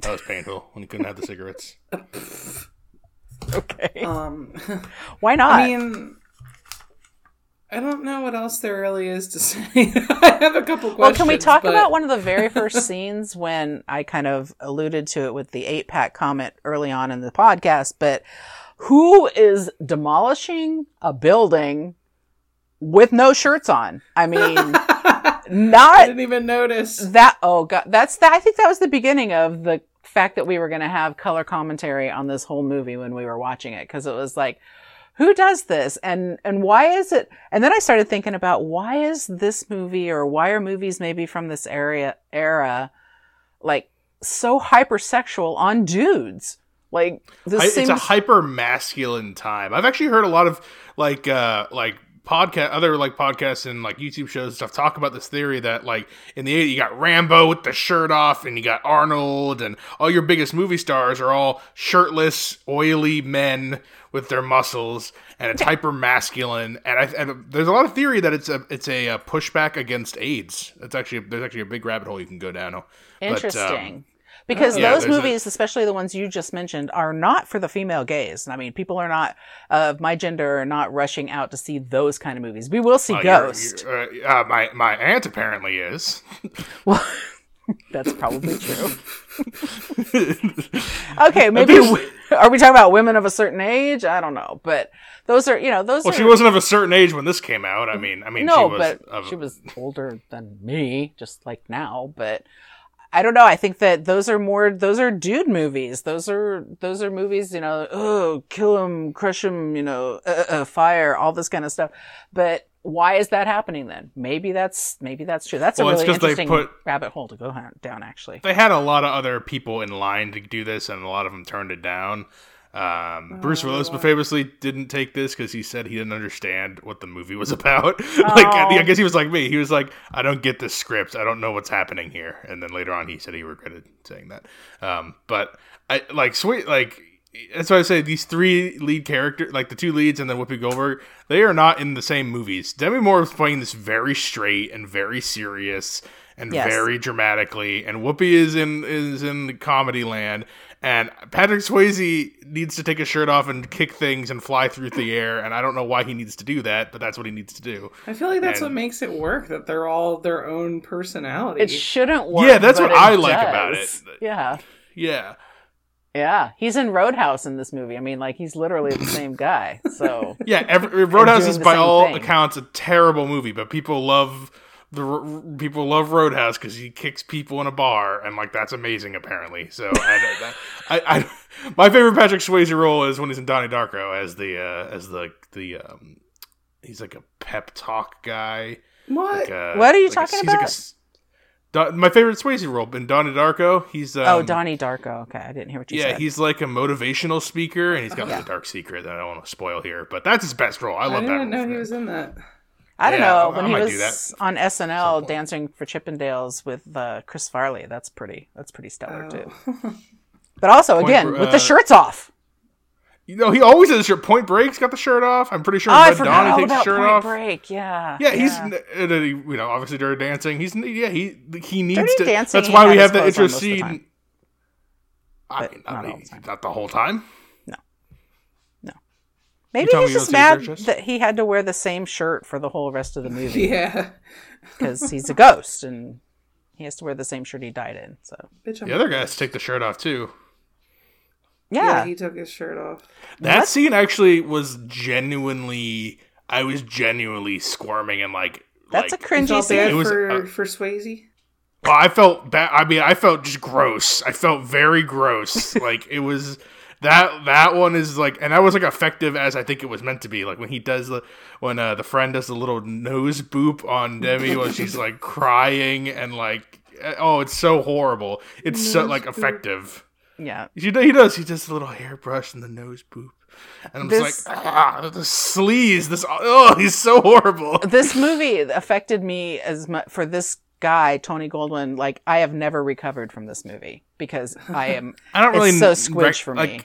Speaker 1: That was painful when he couldn't have the cigarettes.
Speaker 3: okay,
Speaker 2: um,
Speaker 3: why not?
Speaker 2: I mean, I don't know what else there really is to say. I have a couple questions.
Speaker 3: Well, can we talk
Speaker 2: but-
Speaker 3: about one of the very first scenes when I kind of alluded to it with the eight pack comment early on in the podcast? But who is demolishing a building with no shirts on? I mean,
Speaker 2: I
Speaker 3: not
Speaker 2: didn't even notice.
Speaker 3: that. Oh god, that's that. I think that was the beginning of the fact that we were going to have color commentary on this whole movie when we were watching it because it was like who does this and and why is it and then i started thinking about why is this movie or why are movies maybe from this area era like so hypersexual on dudes like this
Speaker 1: I-
Speaker 3: seems
Speaker 1: it's a hyper masculine time. I've actually heard a lot of like uh like podcast other like podcasts and like YouTube shows and stuff talk about this theory that like in the 80s you got Rambo with the shirt off and you got Arnold and all your biggest movie stars are all shirtless, oily men with their muscles and it's hyper masculine and I and there's a lot of theory that it's a it's a, uh pushback against AIDS. It's actually there's actually a big rabbit hole you can go down. But, um,
Speaker 3: interesting because
Speaker 1: yeah,
Speaker 3: those
Speaker 1: there's a-
Speaker 3: movies especially the ones you just mentioned are not for the female gaze i mean people are not of my gender are not rushing out to see those kind of movies we will see
Speaker 1: uh, you're-
Speaker 3: ghost
Speaker 1: you're- uh, uh, my my aunt apparently is.
Speaker 3: Well, that's probably true. okay, maybe w- are we talking about women of a certain age? I don't know, but those are you know those
Speaker 1: Well,
Speaker 3: are
Speaker 1: she wasn't of a certain age when this came out. I mean, I mean,
Speaker 3: no,
Speaker 1: she was.
Speaker 3: but
Speaker 1: of,
Speaker 3: she was older than me, just like now. But I don't know. I think that those are more those are dude movies. Those are those are movies. You know, oh, kill him, crush him. You know, uh, uh, fire, all this kind of stuff. But why is that happening then? Maybe that's maybe that's true. That's
Speaker 1: Well,
Speaker 3: a
Speaker 1: really
Speaker 3: really
Speaker 1: 'cause they
Speaker 3: interesting
Speaker 1: put-
Speaker 3: rabbit hole to go down. Actually,
Speaker 1: They had a lot of other people in line to do this, and a lot of them turned it down. Um, Bruce Willis famously didn't take this because he said he didn't understand what the movie was about. like, I, I guess he was like me. He was like, "I don't get this script. I don't know what's happening here." And then later on, he said he regretted saying that. Um, but I like sweet like. That's why I say these three lead characters, like the two leads and then Whoopi Goldberg, they are not in the same movies. Demi Moore is playing this very straight and very serious and
Speaker 3: Yes.
Speaker 1: very dramatically, and Whoopi is in is in the comedy land, and Patrick Swayze needs to take his shirt off and kick things and fly through the air, and I don't know why he needs to do that, but that's what he needs to do.
Speaker 2: I feel like that's
Speaker 1: And-
Speaker 2: what makes it work. That they're all their own personality.
Speaker 3: it shouldn't work.
Speaker 1: Yeah, that's
Speaker 3: but
Speaker 1: what
Speaker 3: it
Speaker 1: I like about it.
Speaker 3: Yeah.
Speaker 1: Yeah,
Speaker 3: Yeah, he's in Roadhouse in this movie. I mean, like he's literally the same guy. So
Speaker 1: yeah. Every, Roadhouse is by all
Speaker 3: thing.
Speaker 1: accounts a terrible movie, but people love the r- people love Roadhouse because he kicks people in a bar, and like that's amazing apparently. So I, I, I, my favorite Patrick Swayze role is when he's in Donnie Darko as the uh, as the the um, he's like a pep talk guy.
Speaker 2: what?
Speaker 1: Like a,
Speaker 3: What are you
Speaker 1: like a-
Speaker 3: talking
Speaker 1: he's like a
Speaker 3: about?
Speaker 1: Don- my favorite Swayze role in Donnie Darko. He's um,
Speaker 3: oh, Donnie Darko. Okay, I didn't hear what you
Speaker 1: Yeah,
Speaker 3: said.
Speaker 1: Yeah, he's like a motivational speaker, and he's got
Speaker 3: Yeah.
Speaker 1: like a dark secret that I don't want to spoil here. But that's his best role. I
Speaker 2: I
Speaker 1: love that.
Speaker 2: I
Speaker 1: didn't
Speaker 2: know he was in that.
Speaker 3: I don't
Speaker 1: Yeah,
Speaker 3: know
Speaker 1: I
Speaker 3: when he was on SNL dancing for Chippendales with uh, Chris Farley. That's pretty. That's pretty stellar too.
Speaker 2: Oh.
Speaker 3: But also, again,
Speaker 1: Br-
Speaker 3: with
Speaker 1: uh,
Speaker 3: the shirts off.
Speaker 1: You know, he always has his shirt. Point Break's got the shirt off. I'm pretty sure
Speaker 3: Oh, I
Speaker 1: Red Donnie takes
Speaker 3: about
Speaker 1: shirt
Speaker 3: Point
Speaker 1: off.
Speaker 3: Break. Yeah.
Speaker 1: Yeah, he's uh, uh, you know obviously during dancing. He's yeah he he needs
Speaker 3: Dirty
Speaker 1: to.
Speaker 3: Dancing,
Speaker 1: that's why we have the
Speaker 3: clothes
Speaker 1: intro
Speaker 3: the
Speaker 1: scene. I mean,
Speaker 3: not
Speaker 1: not,
Speaker 3: the
Speaker 1: not the whole time.
Speaker 3: Maybe he's just
Speaker 1: don't see his
Speaker 3: mad that he had to wear the same shirt for the whole rest of the movie
Speaker 2: Yeah.
Speaker 3: because he's a ghost and he has to wear the same shirt he died in. So
Speaker 2: Bitch, I'm
Speaker 1: The other guys take the shirt off too.
Speaker 2: Yeah,
Speaker 3: yeah,
Speaker 2: he took his shirt off.
Speaker 1: That
Speaker 3: What?
Speaker 1: scene actually was genuinely. I was genuinely squirming and like.
Speaker 3: that's
Speaker 1: like,
Speaker 3: a
Speaker 2: You
Speaker 3: cringy
Speaker 2: felt
Speaker 3: scene.
Speaker 2: bad
Speaker 1: It was,
Speaker 2: for
Speaker 1: uh,
Speaker 2: for Swayze.
Speaker 1: Well, I felt bad. I mean, I felt just gross. I felt very gross. like it was that that one is like, and that was like effective as I think it was meant to be. Like when he does the when uh, the friend does the little nose boop on Demi when she's like crying and like, oh, it's so horrible. It's so like
Speaker 2: boop.
Speaker 1: effective.
Speaker 3: Yeah,
Speaker 1: He, he does. He does the little hairbrush and the nose boop. And I'm
Speaker 3: This-
Speaker 1: just like, ah, the sleaze. This, oh, he's so horrible.
Speaker 3: this movie affected me as much for this guy Tony Goldwyn. Like I have never recovered from this movie because I am.
Speaker 1: I don't really
Speaker 3: it's so
Speaker 1: rec-
Speaker 3: squidge for
Speaker 1: like,
Speaker 3: me.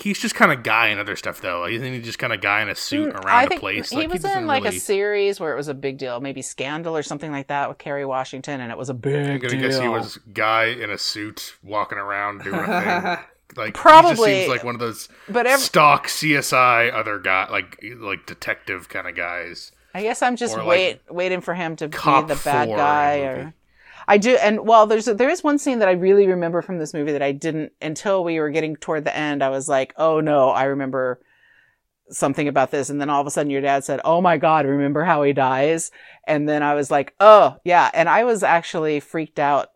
Speaker 1: He's just kind of guy in other stuff though. Like, isn't he just kind of guy in a suit
Speaker 3: Mm,
Speaker 1: around
Speaker 3: I
Speaker 1: a
Speaker 3: think
Speaker 1: place?
Speaker 3: he
Speaker 1: Like,
Speaker 3: was
Speaker 1: doesn't
Speaker 3: in like
Speaker 1: really-
Speaker 3: a series where it was a big deal, maybe Scandal or something like that with Kerry Washington, and it was a big
Speaker 1: I'm gonna
Speaker 3: deal.
Speaker 1: guess he was guy in a suit walking around doing a thing. Like he
Speaker 3: Probably.
Speaker 1: seems like one of those
Speaker 3: But
Speaker 1: stock CSI other guy, like like detective kind of guys.
Speaker 3: I guess I'm just
Speaker 1: Or, like,
Speaker 3: waiting for him to be the bad guy
Speaker 1: in
Speaker 3: or. I do and well there's there is one scene that I really remember from this movie that I didn't until we were getting toward the end I was like, "Oh no, I remember something about this." And then all of a sudden your dad said, "Oh my god, remember how he dies?" And then I was like, "Oh, yeah." And I was actually freaked out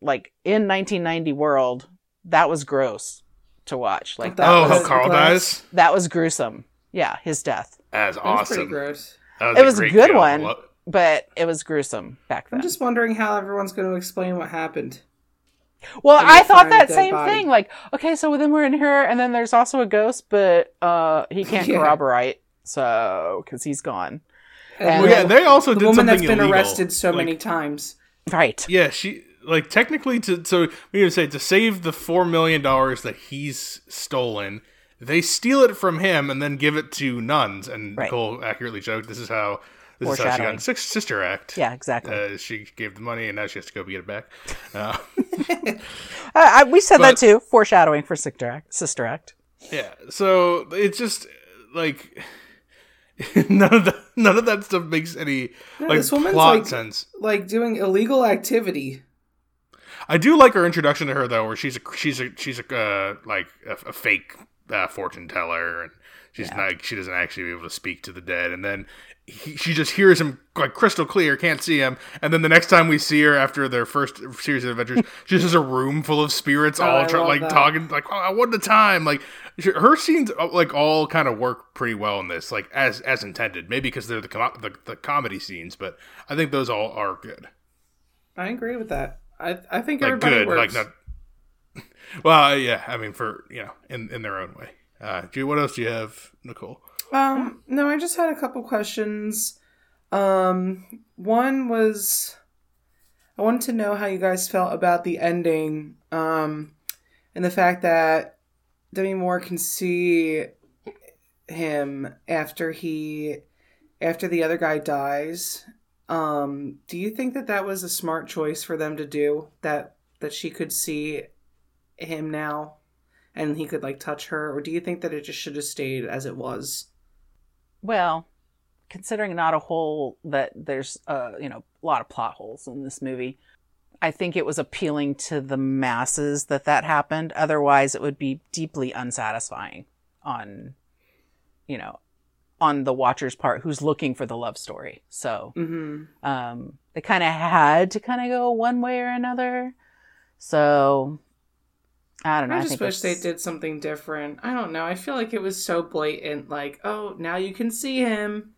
Speaker 3: like in 1990 world, that was gross to watch. Like that
Speaker 1: oh,
Speaker 2: was
Speaker 1: how
Speaker 2: the
Speaker 1: Carl
Speaker 2: glass.
Speaker 1: dies?
Speaker 3: that was gruesome. Yeah, his death.
Speaker 1: That's
Speaker 2: That was pretty
Speaker 1: awesome.
Speaker 2: gross.
Speaker 1: That
Speaker 3: It was a
Speaker 1: great
Speaker 3: good
Speaker 1: kill.
Speaker 3: one.
Speaker 1: Lo-
Speaker 3: But it was gruesome back then.
Speaker 2: I'm just wondering how everyone's going to explain what happened.
Speaker 3: Well,
Speaker 2: Like
Speaker 3: I thought that same
Speaker 2: body.
Speaker 3: thing. Like, okay, so then we're in here, and then there's also a ghost, but uh, he can't
Speaker 2: Yeah.
Speaker 3: corroborate, so because he's gone.
Speaker 2: And
Speaker 3: Well,
Speaker 1: Well, yeah, they also
Speaker 2: the
Speaker 1: did
Speaker 2: woman
Speaker 1: something
Speaker 2: that's been
Speaker 1: illegal.
Speaker 2: arrested so
Speaker 1: Like,
Speaker 2: many times.
Speaker 3: Right.
Speaker 1: Yeah, she like technically to so we gonna say to save the four million dollars that he's stolen, they steal it from him and then give it to nuns. And
Speaker 3: Right.
Speaker 1: Nicole accurately joked, "This is how this is how she got
Speaker 3: Foreshadowing.
Speaker 1: in Sis- Sister Act."
Speaker 3: Yeah, exactly.
Speaker 1: Uh, she gave the money and now she has to go get it back. Uh,
Speaker 3: Uh, I, we said that too. Foreshadowing for Sister Act. Sister Act.
Speaker 1: yeah, so it's just like none of that none of that stuff makes any
Speaker 2: No,
Speaker 1: like
Speaker 2: this woman's,
Speaker 1: plot
Speaker 2: like-
Speaker 1: sense.
Speaker 2: Like doing illegal activity.
Speaker 1: I do like her introduction to her though, where she's a she's a she's a uh, like a, a fake uh, fortune teller, and she's
Speaker 3: Yeah.
Speaker 1: not she doesn't actually be able to speak to the dead, and then he, she just hears him like crystal clear, can't see him, and then the next time we see her after their first series of adventures, she just has a room full of spirits
Speaker 2: Oh,
Speaker 1: all
Speaker 2: love
Speaker 1: like
Speaker 2: that.
Speaker 1: talking like oh, I want the time like. Her scenes uh, like all kind of work pretty well in this, like as as intended. Maybe because they're the, com- the the comedy scenes, but I think those all are good.
Speaker 2: I agree with that. I I think
Speaker 1: like
Speaker 2: everybody
Speaker 1: good,
Speaker 2: works.
Speaker 1: like not. Well, yeah, I mean, for you know, in in their own way. Uh, do what else do you have, Nicole?
Speaker 2: Um, no, I just had a couple questions. Um, one was I wanted to know how you guys felt about the ending, um, and the fact that Demi Moore can see him after he after the other guy dies. Um, do you think that that was a smart choice for them to do that that she could see him now and he could like touch her or do you think that it just should have stayed as it was?
Speaker 3: Well, considering not a whole that there's uh you know a lot of plot holes in this movie. I think it was appealing to the masses that that happened. Otherwise, it would be deeply unsatisfying on, you know, on the watcher's part who's looking for the love story. So,
Speaker 2: Mhm.
Speaker 3: um, they kind of had to kind of go one way or another. So, I don't know.
Speaker 2: I
Speaker 3: I,
Speaker 2: just
Speaker 3: think
Speaker 2: wish they did something different. I don't know. I feel like it was so blatant. Like, oh, now you can see him.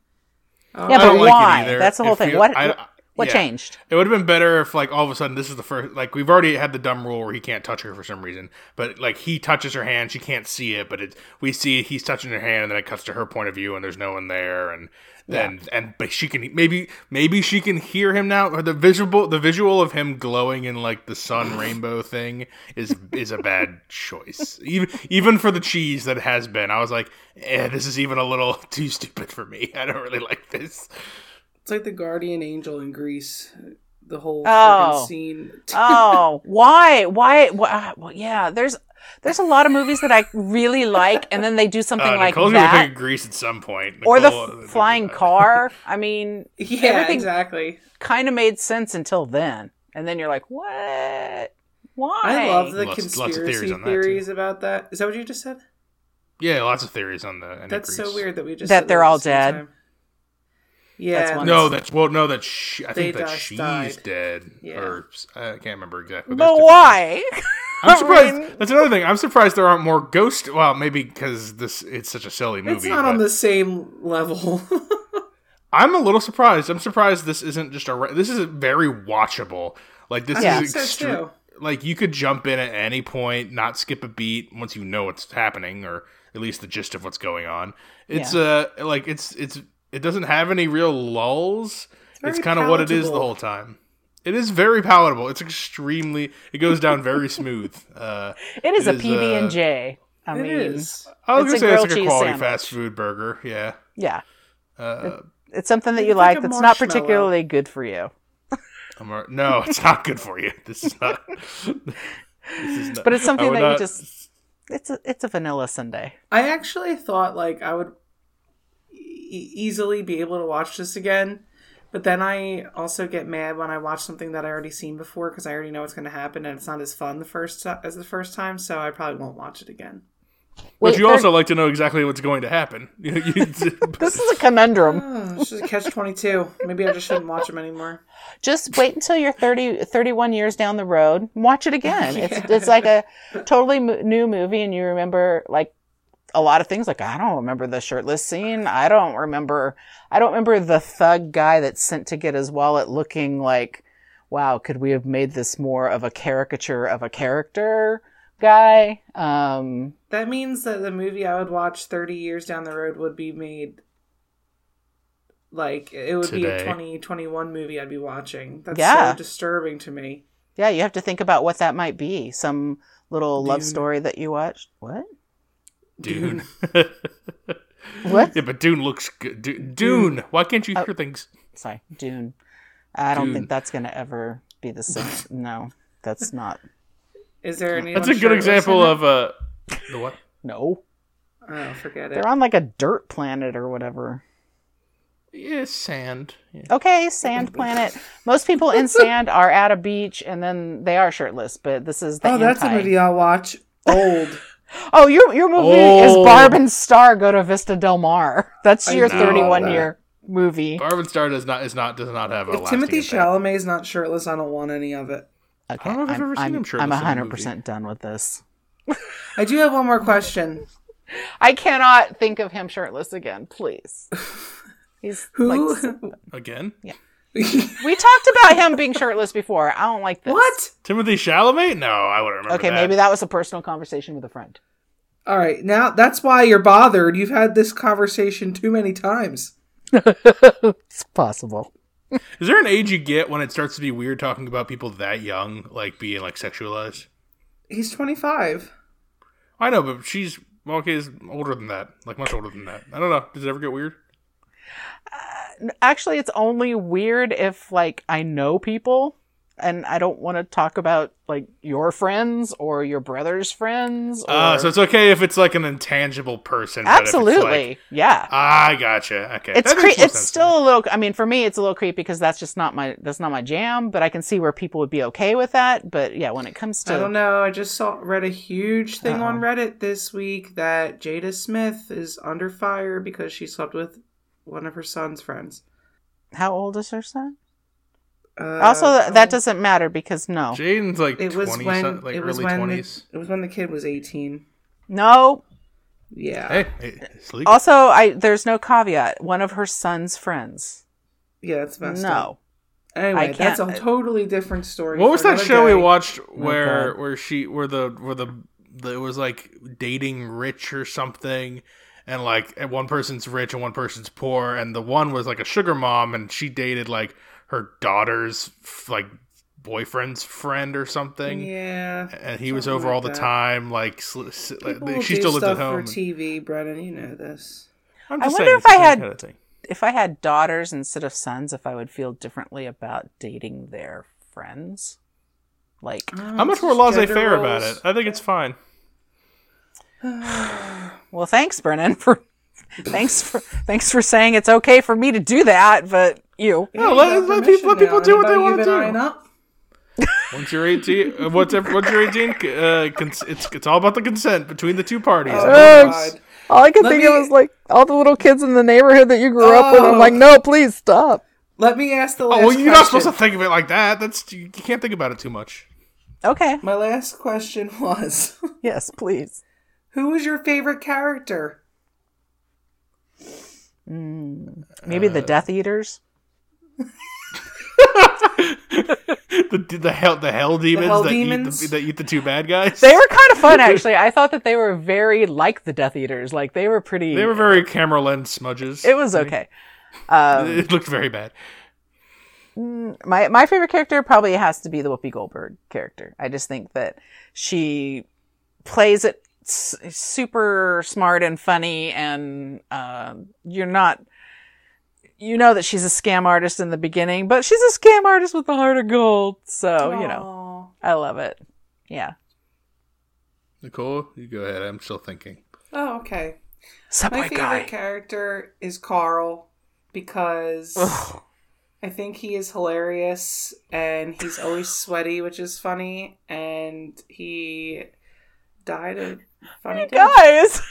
Speaker 2: Oh,
Speaker 3: Yeah,
Speaker 1: I
Speaker 3: but
Speaker 1: don't like it
Speaker 3: why? That's the whole
Speaker 1: If
Speaker 3: thing.
Speaker 1: you-
Speaker 3: What-
Speaker 1: I-
Speaker 3: What
Speaker 1: yeah.
Speaker 3: changed?
Speaker 1: It would have been better if, like, all of a sudden, this is the first. Like, we've already had the dumb rule where he can't touch her for some reason, but like he touches her hand, she can't see it, but it we see he's touching her hand, and then it cuts to her point of view, and there's no one there, and then and but she can maybe maybe she can hear him now. Or the visual the visual of him glowing in like the sun rainbow thing is is a bad choice. Even even for the cheese that it has been, I was like, eh, this is even a little too stupid for me. I don't really like this.
Speaker 2: It's like the guardian angel in Grease. The whole
Speaker 3: Oh.
Speaker 2: scene.
Speaker 3: oh, why? Why? why? Well, yeah, there's there's a lot of movies that I really like, and then they do something
Speaker 1: Uh,
Speaker 3: like
Speaker 1: Nicole's gonna
Speaker 3: that,
Speaker 1: pick Grease at some point,
Speaker 3: or the f-
Speaker 1: uh,
Speaker 3: flying
Speaker 1: uh,
Speaker 3: car. I mean,
Speaker 2: yeah,
Speaker 3: Everything-
Speaker 2: exactly.
Speaker 3: kind of made sense until then, and then you're like, what? Why?
Speaker 2: I love the
Speaker 1: Lots- lots of
Speaker 2: conspiracy
Speaker 1: theories on that,
Speaker 2: about that. Is that what you just said?
Speaker 1: Yeah, lots of theories on the. end of
Speaker 2: That's so weird that we just
Speaker 3: That
Speaker 2: said
Speaker 3: they're all dead.
Speaker 2: time. Yeah,
Speaker 3: That's one-
Speaker 1: No, that's well, no, that she, I think that
Speaker 2: just
Speaker 1: she's
Speaker 2: died.
Speaker 1: dead,
Speaker 2: Yeah.
Speaker 1: or I can't remember exactly.
Speaker 3: but
Speaker 1: There's
Speaker 3: why?
Speaker 1: I'm surprised.
Speaker 3: I mean-
Speaker 1: that's another thing. I'm surprised there aren't more ghost. Well, maybe because this it's such a silly movie.
Speaker 2: it's not on the same level.
Speaker 1: I'm a little surprised. I'm surprised this isn't just a. re- This is very watchable. Like this
Speaker 3: Yeah.
Speaker 1: is
Speaker 2: So
Speaker 1: extreme.
Speaker 2: too.
Speaker 1: Like you could jump in at any point, not skip a beat once you know what's happening, or at least the gist of what's going on. It's uh like it's it's it doesn't have any real lulls. It's,
Speaker 2: very
Speaker 1: kind of what it is the whole time. It is very palatable. It's extremely. It goes down very smooth. Uh,
Speaker 3: It is
Speaker 1: It
Speaker 3: a PB and
Speaker 1: uh,
Speaker 3: J. I mean,
Speaker 2: is.
Speaker 1: I was
Speaker 3: It's a
Speaker 1: gonna say it's like a quality
Speaker 3: sandwich.
Speaker 1: fast food burger. Yeah.
Speaker 3: yeah,
Speaker 1: Uh,
Speaker 3: it's something that you
Speaker 2: like
Speaker 3: like. That's not particularly good for you.
Speaker 1: I'm a- no, it's not good for you. This is not. this is not
Speaker 3: But it's something
Speaker 1: would
Speaker 3: that you just. It's a it's a vanilla sundae.
Speaker 2: I actually thought like I would. E- easily be able to watch this again. But then I also get mad when I watch something that I already seen before because I already know what's going to happen and it's not as fun the first as the first time. So I probably won't watch it again.
Speaker 1: But you also like to know exactly what's going to happen. You- you-
Speaker 3: This is a conundrum.
Speaker 2: Oh, it's just a catch twenty two. Maybe I just shouldn't watch them anymore.
Speaker 3: Just wait until you're 30, 31 years down the road. Watch it again. It's it's like a totally mo- new movie, and you remember like a lot of things. Like I don't remember the shirtless scene. I don't remember. I don't remember the thug guy that's sent to get his wallet looking like. Wow, could we have made this more of a caricature of a character guy? Um,
Speaker 2: That means that the movie I would watch 30 years down the road would be made like it would be a
Speaker 1: Today.
Speaker 2: 2021 movie I'd be watching. That's
Speaker 3: Yeah.
Speaker 2: so disturbing to me.
Speaker 3: yeah, you have to think about what that might be. Some little love story that you watched. What?
Speaker 1: Dune.
Speaker 3: What?
Speaker 1: yeah, but Dune looks good. Du- Dune. Why can't you hear things?
Speaker 3: sorry, Dune. I don't
Speaker 1: Dune.
Speaker 3: think that's going to ever be the same. No, that's not.
Speaker 2: Is there any
Speaker 1: That's a good example of uh, the what?
Speaker 3: No,
Speaker 2: Oh, forget it.
Speaker 3: they're on like a dirt planet or whatever.
Speaker 1: Yeah, sand. Yeah.
Speaker 3: Okay, sand planet. Most people in sand are at a beach and then they are shirtless, but this is the
Speaker 2: Oh, that's a
Speaker 3: anti-
Speaker 2: movie I'll watch. Old.
Speaker 3: Oh, your your movie is
Speaker 1: Oh.
Speaker 3: Barb and Star go to Vista Del Mar. That's
Speaker 2: I
Speaker 3: your 31
Speaker 2: that.
Speaker 3: year movie.
Speaker 1: Barb and Star does not is not does not have a
Speaker 2: if Timothée
Speaker 1: impact.
Speaker 2: Chalamet is not shirtless, I don't want any of it.
Speaker 3: Okay,
Speaker 1: I don't know if I've
Speaker 3: I'm,
Speaker 1: ever seen
Speaker 3: I'm,
Speaker 1: him shirtless
Speaker 3: I'm
Speaker 1: a
Speaker 3: 100% done with this.
Speaker 2: I do have one more question.
Speaker 3: I cannot think of him shirtless again, please. He's
Speaker 2: Who?
Speaker 3: like
Speaker 1: again.
Speaker 3: We talked about him being shirtless before. I don't like this.
Speaker 2: what?
Speaker 1: Timothée Chalamet? No, I wouldn't remember.
Speaker 3: Okay,
Speaker 1: that.
Speaker 3: maybe that was a personal conversation with a friend.
Speaker 2: All right, now that's why you're bothered. You've had this conversation too many times.
Speaker 3: It's possible.
Speaker 1: Is there an age you get when it starts to be weird talking about people that young, like being like sexualized?
Speaker 2: He's 25.
Speaker 1: I know, but she's well, okay, is older than that, like much older than that. I don't know. Does it ever get weird?
Speaker 3: Uh, Actually, it's only weird if like I know people and I don't want to talk about like your friends or your brother's friends. Or...
Speaker 1: Uh, so it's okay if it's like an intangible person. but
Speaker 3: Absolutely,
Speaker 1: like-
Speaker 3: yeah.
Speaker 1: I gotcha. Okay,
Speaker 3: It's cre- it's still a little. I mean, for me, it's a little creepy because that's just not my that's not my jam. But I can see where people would be okay with that. But yeah, when it comes to
Speaker 2: I don't know. I just saw read a huge thing on
Speaker 3: Uh-oh.
Speaker 2: Reddit this week that Jada Smith is under fire because she slept with one of her son's friends.
Speaker 3: how old is her son?
Speaker 2: Uh,
Speaker 3: also, th- that doesn't matter because no,
Speaker 1: Jaden's like
Speaker 2: It was
Speaker 1: twenty,
Speaker 2: when
Speaker 1: like
Speaker 2: it was
Speaker 1: early
Speaker 2: when the,
Speaker 1: twenties.
Speaker 2: it was when the kid was 18.
Speaker 3: no.
Speaker 2: Yeah.
Speaker 1: Hey, hey, it's.
Speaker 3: Also, I there's no caveat. One of her son's friends.
Speaker 2: Yeah, that's messed up.
Speaker 3: No.
Speaker 2: Anyway, that's a totally different story.
Speaker 1: What was that
Speaker 2: another
Speaker 1: show we watched where
Speaker 3: God.
Speaker 1: where she where the where the, the it was like dating rich or something and like and one person's rich and one person's poor and the one was like a sugar mom and she dated like her daughter's like boyfriend's friend or something
Speaker 2: Yeah.
Speaker 1: and he was over
Speaker 2: like
Speaker 1: all the time like sl- s- like,
Speaker 2: People will
Speaker 1: she
Speaker 2: do
Speaker 1: still lived at home
Speaker 2: for TV, Brennan. You know this.
Speaker 1: I'm
Speaker 3: I wonder
Speaker 1: saying
Speaker 3: if I had-
Speaker 1: kind of thing.
Speaker 3: If I had daughters instead of sons, if I would feel differently about dating their friends, like mm,
Speaker 1: I'm much more laissez-faire about it I think it's fine
Speaker 3: Well, thanks, Brennan, for thanks for thanks for saying it's okay for me to do that, but you.
Speaker 1: No, let- let people- let people do what they wanna do.
Speaker 2: Up?
Speaker 1: Once you're 18, uh, once, once you're 18, uh, cons- it's it's all about the consent between the two parties.
Speaker 2: Oh,
Speaker 3: Oh, All I could
Speaker 2: Let
Speaker 3: think
Speaker 2: me-
Speaker 3: of was like all the little kids in the neighborhood that you grew up with. I'm
Speaker 2: Oh.
Speaker 3: like, no, please stop.
Speaker 2: Let me ask the
Speaker 1: Oh, well, you're not supposed to think of it like that. That's you can't think about it too much.
Speaker 3: Okay.
Speaker 2: My last question was
Speaker 3: Yes, please.
Speaker 2: Who was your favorite character?
Speaker 3: Maybe
Speaker 1: Uh,
Speaker 3: the Death Eaters.
Speaker 1: the the hell the hell demons
Speaker 2: hell
Speaker 1: that
Speaker 2: demons?
Speaker 1: eat the, that eat the two bad guys.
Speaker 3: They were kind of fun, actually. I thought that they were very like the Death Eaters. Like they were pretty.
Speaker 1: They were very camera lens smudges.
Speaker 3: It was okay. Um,
Speaker 1: It looked very bad.
Speaker 3: my my favorite character probably has to be the Whoopi Goldberg character. I just think that she plays it s- super smart and funny, and um you're not. You know that she's a scam artist in the beginning, but she's a scam artist with a heart of gold. So you know, I love it. Yeah.
Speaker 1: Nicole, you go ahead. I'm still thinking.
Speaker 2: Oh, okay.
Speaker 3: Subway
Speaker 2: My favorite
Speaker 3: guy.
Speaker 2: character is Carl because I think he is hilarious and he's always sweaty, which is funny, and he died a funny death.
Speaker 3: Guys.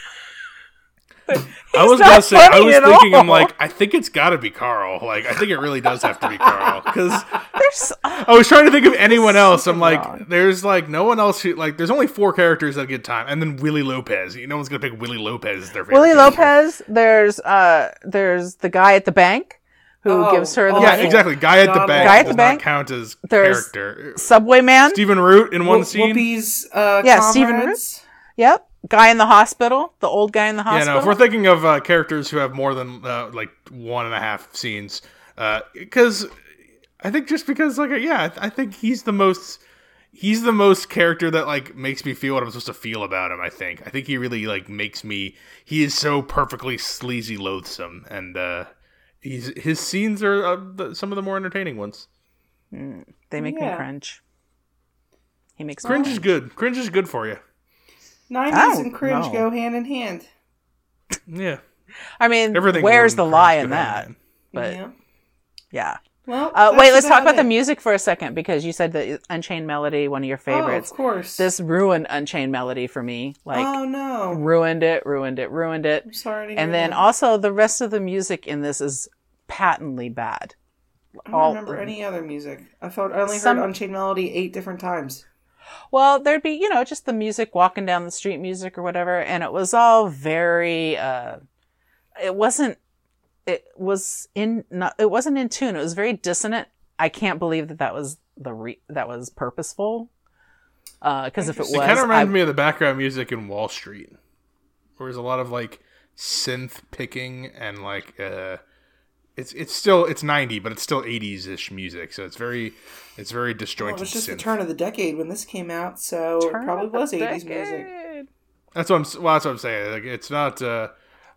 Speaker 1: I was
Speaker 3: not
Speaker 1: gonna say, I was
Speaker 3: at
Speaker 1: thinking, I'm like, I think it's got to be Carl. Like, I think it really does have to be Carl because
Speaker 3: There's
Speaker 1: I was trying to think of anyone else. I'm like,
Speaker 3: wrong.
Speaker 1: there's like no one else who like. There's only four characters that get time, and then Willie Lopez. You know, no one's gonna pick Willie Lopez as their favorite.
Speaker 3: Willie
Speaker 1: character.
Speaker 3: Lopez. There's uh, there's the guy at the bank who
Speaker 2: Oh,
Speaker 3: gives her the
Speaker 2: oh,
Speaker 1: Yeah,
Speaker 3: money.
Speaker 1: exactly. Guy at the
Speaker 2: Donald-
Speaker 1: bank
Speaker 3: Guy at
Speaker 1: does
Speaker 3: the bank.
Speaker 1: not count as
Speaker 3: There's-
Speaker 1: character.
Speaker 3: Subway man.
Speaker 1: Stephen Root in one
Speaker 2: Whoop-
Speaker 1: scene.
Speaker 2: Whoopi's uh,
Speaker 3: Yeah, Stephen
Speaker 2: comrades.
Speaker 3: Yep. Guy in the hospital. The old guy in the
Speaker 1: Yeah,
Speaker 3: hospital.
Speaker 1: no. If we're thinking of uh, characters who have more than uh, like one and a half scenes, because I think just because like yeah, I, th- I think he's the most. He's the most character that like makes me feel what I'm supposed to feel about him. I think. I think he really like makes me. He is so perfectly sleazy, loathsome, and uh, he's his scenes are uh, the, some of the more entertaining ones.
Speaker 3: they make me cringe. He makes
Speaker 1: Cringe
Speaker 3: me
Speaker 1: is good. Cringe is good for you.
Speaker 2: 90s and cringe
Speaker 3: know.
Speaker 2: go hand in hand.
Speaker 1: Yeah,
Speaker 3: I mean,
Speaker 1: everything.
Speaker 3: where's the lie in that?
Speaker 1: hand.
Speaker 3: But
Speaker 2: yeah.
Speaker 3: yeah.
Speaker 2: Well,
Speaker 3: Uh, wait, let's talk about the music for a second because you said that Unchained Melody, one of your favorites.
Speaker 2: Oh, of course.
Speaker 3: This ruined Unchained Melody for me. Like,
Speaker 2: oh no.
Speaker 3: ruined it, ruined it, ruined it.
Speaker 2: I'm sorry
Speaker 3: And then
Speaker 2: that.
Speaker 3: also the rest of the music in this is patently bad.
Speaker 2: I don't
Speaker 3: all-
Speaker 2: remember any other music. I thought I only
Speaker 3: Some-
Speaker 2: heard Unchained Melody eight different times.
Speaker 3: Well, there'd be, you know, just the music walking down the street music or whatever, and it was all very uh it wasn't it was in not it wasn't in tune. It was very dissonant. I can't believe that that was the re- that was purposeful. Uh cuz if it was
Speaker 1: It kind of
Speaker 3: I-
Speaker 1: reminds me of the background music in Wall Street, where there's a lot of like synth picking and like uh, it's it's still it's 90, but it's still 80s ish music, so it's very it's very
Speaker 2: Well,
Speaker 1: disjointed.
Speaker 2: it was just the turn of the decade when this came out, so
Speaker 3: Turn
Speaker 2: it probably was eighties music.
Speaker 1: That's what I'm well, that's what I'm saying. Like it's not. Uh,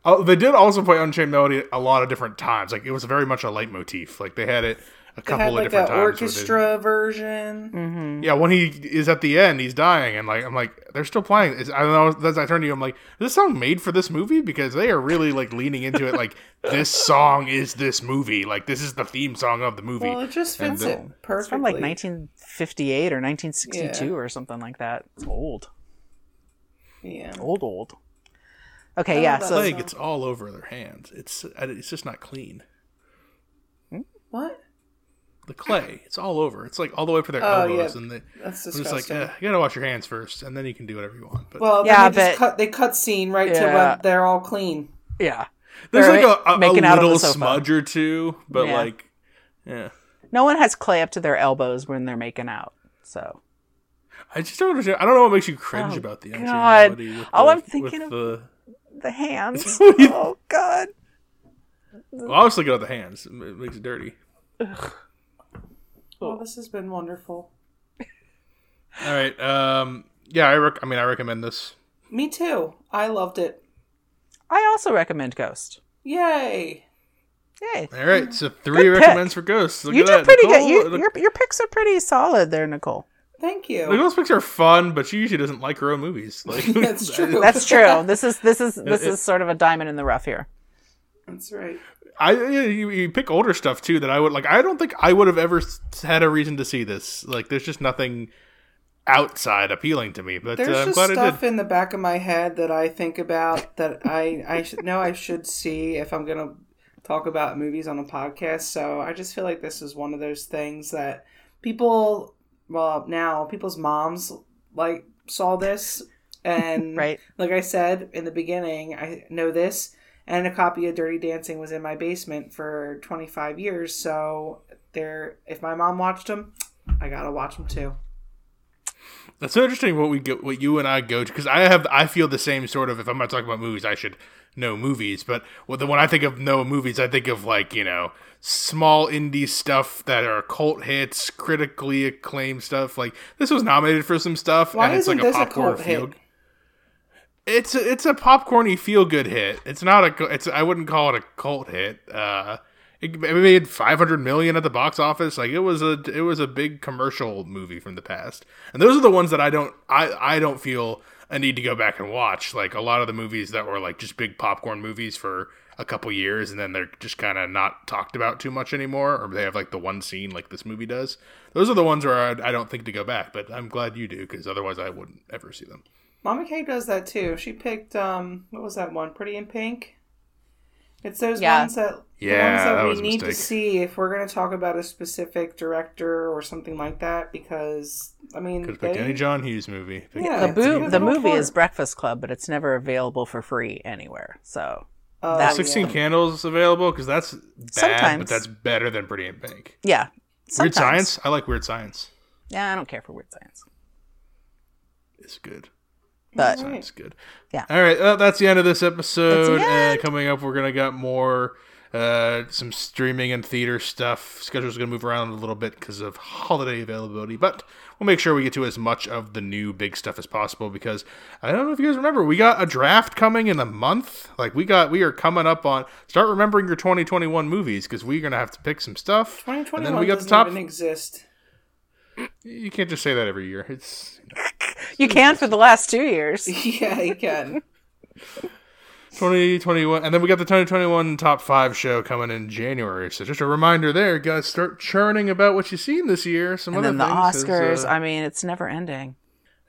Speaker 1: oh, they did also play Unchained Melody a lot of different times. Like it was very much a leitmotif. Like they had it a couple
Speaker 2: had
Speaker 1: of
Speaker 2: like
Speaker 1: different
Speaker 2: that
Speaker 1: times. where they-
Speaker 2: orchestra version.
Speaker 3: Mhm.
Speaker 1: Yeah, when he is at the end, he's dying, and like I'm like, they're still playing. It's, I don't know. As I turn to you, I'm like, is this song made for this movie? Because they are really like leaning into it. Like this song is this movie. Like this is the theme song of the movie.
Speaker 2: Well, it just fits
Speaker 1: the-
Speaker 2: it perfectly.
Speaker 3: It's from like 1958 or 1962
Speaker 2: Yeah.
Speaker 3: or something like that. It's old.
Speaker 2: Yeah.
Speaker 3: Old old. Okay, yeah, so
Speaker 1: Plague,
Speaker 2: song.
Speaker 1: it's all over their hands. It's it's just not clean.
Speaker 2: What?
Speaker 1: The clay, it's all over. It's like all the way up to their
Speaker 2: Oh,
Speaker 1: elbows,
Speaker 2: yeah.
Speaker 1: and they,
Speaker 2: That's
Speaker 1: I'm just like, eh, you gotta wash your hands first, and then you can do whatever you want. But
Speaker 2: Well,
Speaker 3: Yeah,
Speaker 2: yeah, they just
Speaker 3: but-
Speaker 2: cut they cut scene right to
Speaker 3: Yeah.
Speaker 2: when they're all clean.
Speaker 3: yeah.
Speaker 1: there's
Speaker 3: they're
Speaker 1: like a, a, a
Speaker 3: making out on the
Speaker 1: little
Speaker 3: sofa.
Speaker 1: smudge or two, but
Speaker 3: Yeah.
Speaker 1: like, yeah.
Speaker 3: No one has clay up to their elbows when they're making out. So
Speaker 1: I just don't understand. I don't know what makes you cringe
Speaker 3: Oh,
Speaker 1: about the Unchained
Speaker 3: God.
Speaker 1: Melody with
Speaker 3: All
Speaker 1: the-
Speaker 3: I'm thinking
Speaker 1: with
Speaker 3: of-
Speaker 1: the.
Speaker 3: The hands.
Speaker 1: What do you-
Speaker 3: oh God.
Speaker 1: Well, I was looking at the hands. It makes it dirty.
Speaker 2: Well, this has been wonderful.
Speaker 1: All right. Um. Yeah. I. Rec- I mean, I recommend this.
Speaker 2: Me too. I loved it.
Speaker 3: I also recommend Ghost.
Speaker 2: Yay!
Speaker 3: Yay.
Speaker 1: All right. So three
Speaker 3: Good pick.
Speaker 1: recommends for Ghost. Look
Speaker 3: you
Speaker 1: at
Speaker 3: did
Speaker 1: that.
Speaker 3: pretty
Speaker 1: Nicole,
Speaker 3: good. You,
Speaker 1: Nic-
Speaker 3: your your picks are pretty solid there, Nicole.
Speaker 2: Thank you.
Speaker 1: Nicole's picks are fun, but she usually doesn't like her own movies. Like
Speaker 2: That's true.
Speaker 3: That's true. this is this is this
Speaker 1: It-
Speaker 3: is sort of a diamond in the rough here.
Speaker 2: That's right.
Speaker 1: I you, you pick older stuff too that I would like. I don't think I would have ever had a reason to see this. Like, there's just nothing outside appealing to me. But
Speaker 2: There's
Speaker 1: uh, I'm
Speaker 2: just
Speaker 1: glad
Speaker 2: stuff in the back of my head that I think about that I I should know I should see if I'm gonna talk about movies on a podcast. So I just feel like this is one of those things that people, well, now people's moms like saw this, and
Speaker 3: Right.
Speaker 2: like I said in the beginning, I know this, and a copy of Dirty Dancing was in my basement for 25 years. So there, if my mom watched them, I gotta watch them too.
Speaker 1: That's so interesting what we go, what you and I go to because I have I feel the same sort of. If I'm not talking about movies, I should know movies. But when when I think of no movies, I think of like you know small indie stuff that are cult hits, critically acclaimed stuff. Like this was nominated for some stuff,
Speaker 2: Why
Speaker 1: and it's
Speaker 2: isn't
Speaker 1: like a
Speaker 2: this a
Speaker 1: popcorn
Speaker 2: cult hit?
Speaker 1: It's a, it's a popcorny feel good hit. It's not a it's I wouldn't call it a cult hit. Uh, it, made 500 million at the box office. Like it was a it was a big commercial movie from the past. And those are the ones that I don't I I don't feel a need to go back and watch. Like a lot of the movies that were like just big popcorn movies for a couple years and then they're just kind of not talked about too much anymore or they have like the one scene like this movie does those are the ones where i, I don't think to go back but i'm glad you do because otherwise i wouldn't ever see them
Speaker 2: Mama Kay does that too. She picked um what was that one? Pretty in Pink. It's those
Speaker 3: Yeah.
Speaker 2: ones that the
Speaker 1: Yeah,
Speaker 2: ones that,
Speaker 1: that
Speaker 2: we
Speaker 1: was a
Speaker 2: need to see if we're going to talk about a specific director or something like that. Because I mean,
Speaker 1: could have picked any john hughes movie Pick-
Speaker 2: Yeah,
Speaker 3: The,
Speaker 2: it's
Speaker 3: boo- the movie
Speaker 2: for
Speaker 3: is. Breakfast Club, but it's never available for free anywhere. So
Speaker 2: Oh,
Speaker 3: That-
Speaker 1: 16
Speaker 2: yeah.
Speaker 1: candles available because that's bad but that's better than pretty in pink
Speaker 3: yeah,
Speaker 1: weird science i like weird science
Speaker 3: Yeah, I don't care for weird science,
Speaker 1: it's good
Speaker 3: but
Speaker 1: Science is good.
Speaker 3: Yeah.
Speaker 1: All right. Well, that's the end of this episode.
Speaker 3: That's the
Speaker 1: And coming up, we're gonna got more, uh, some streaming and theater stuff. Schedule's gonna move around a little bit because of holiday availability, but we'll make sure we get to as much of the new big stuff as possible. Because I don't know if you guys remember, we got a draft coming in a month. Like we got, we are coming up on. Start remembering your 2021 movies because we're gonna have to pick some stuff. 2021 And
Speaker 2: 2021
Speaker 1: then we got the
Speaker 2: doesn't
Speaker 1: top.
Speaker 2: even exist.
Speaker 1: You can't just say that every year. It's
Speaker 3: you can for the last two years.
Speaker 2: yeah, you can.
Speaker 1: 2021 and then we got the 2021 top five show coming in january so just a reminder there guys start churning about what you've seen this year some
Speaker 3: And
Speaker 1: other
Speaker 3: then the
Speaker 1: things is,
Speaker 3: Oscars.
Speaker 1: uh,
Speaker 3: I mean, it's never ending.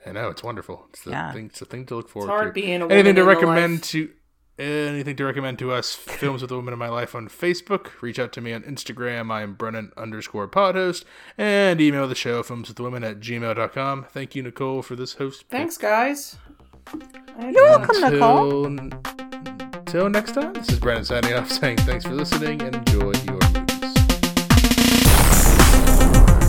Speaker 1: i know it's wonderful it's the
Speaker 3: Yeah.
Speaker 1: thing it's a thing to look forward
Speaker 2: hard
Speaker 1: to
Speaker 2: being a
Speaker 1: anything
Speaker 2: woman
Speaker 1: to
Speaker 2: in
Speaker 1: recommend
Speaker 2: life.
Speaker 1: to anything to recommend to us films with the women in my life on facebook reach out to me on instagram i am brennan underscore podhost and email the show films with the women at gmail.com thank you nicole for this host.
Speaker 2: Thanks, guys.
Speaker 3: You're welcome, Nicole.
Speaker 1: Until, until next time, this is Brennan signing off saying thanks for listening and enjoy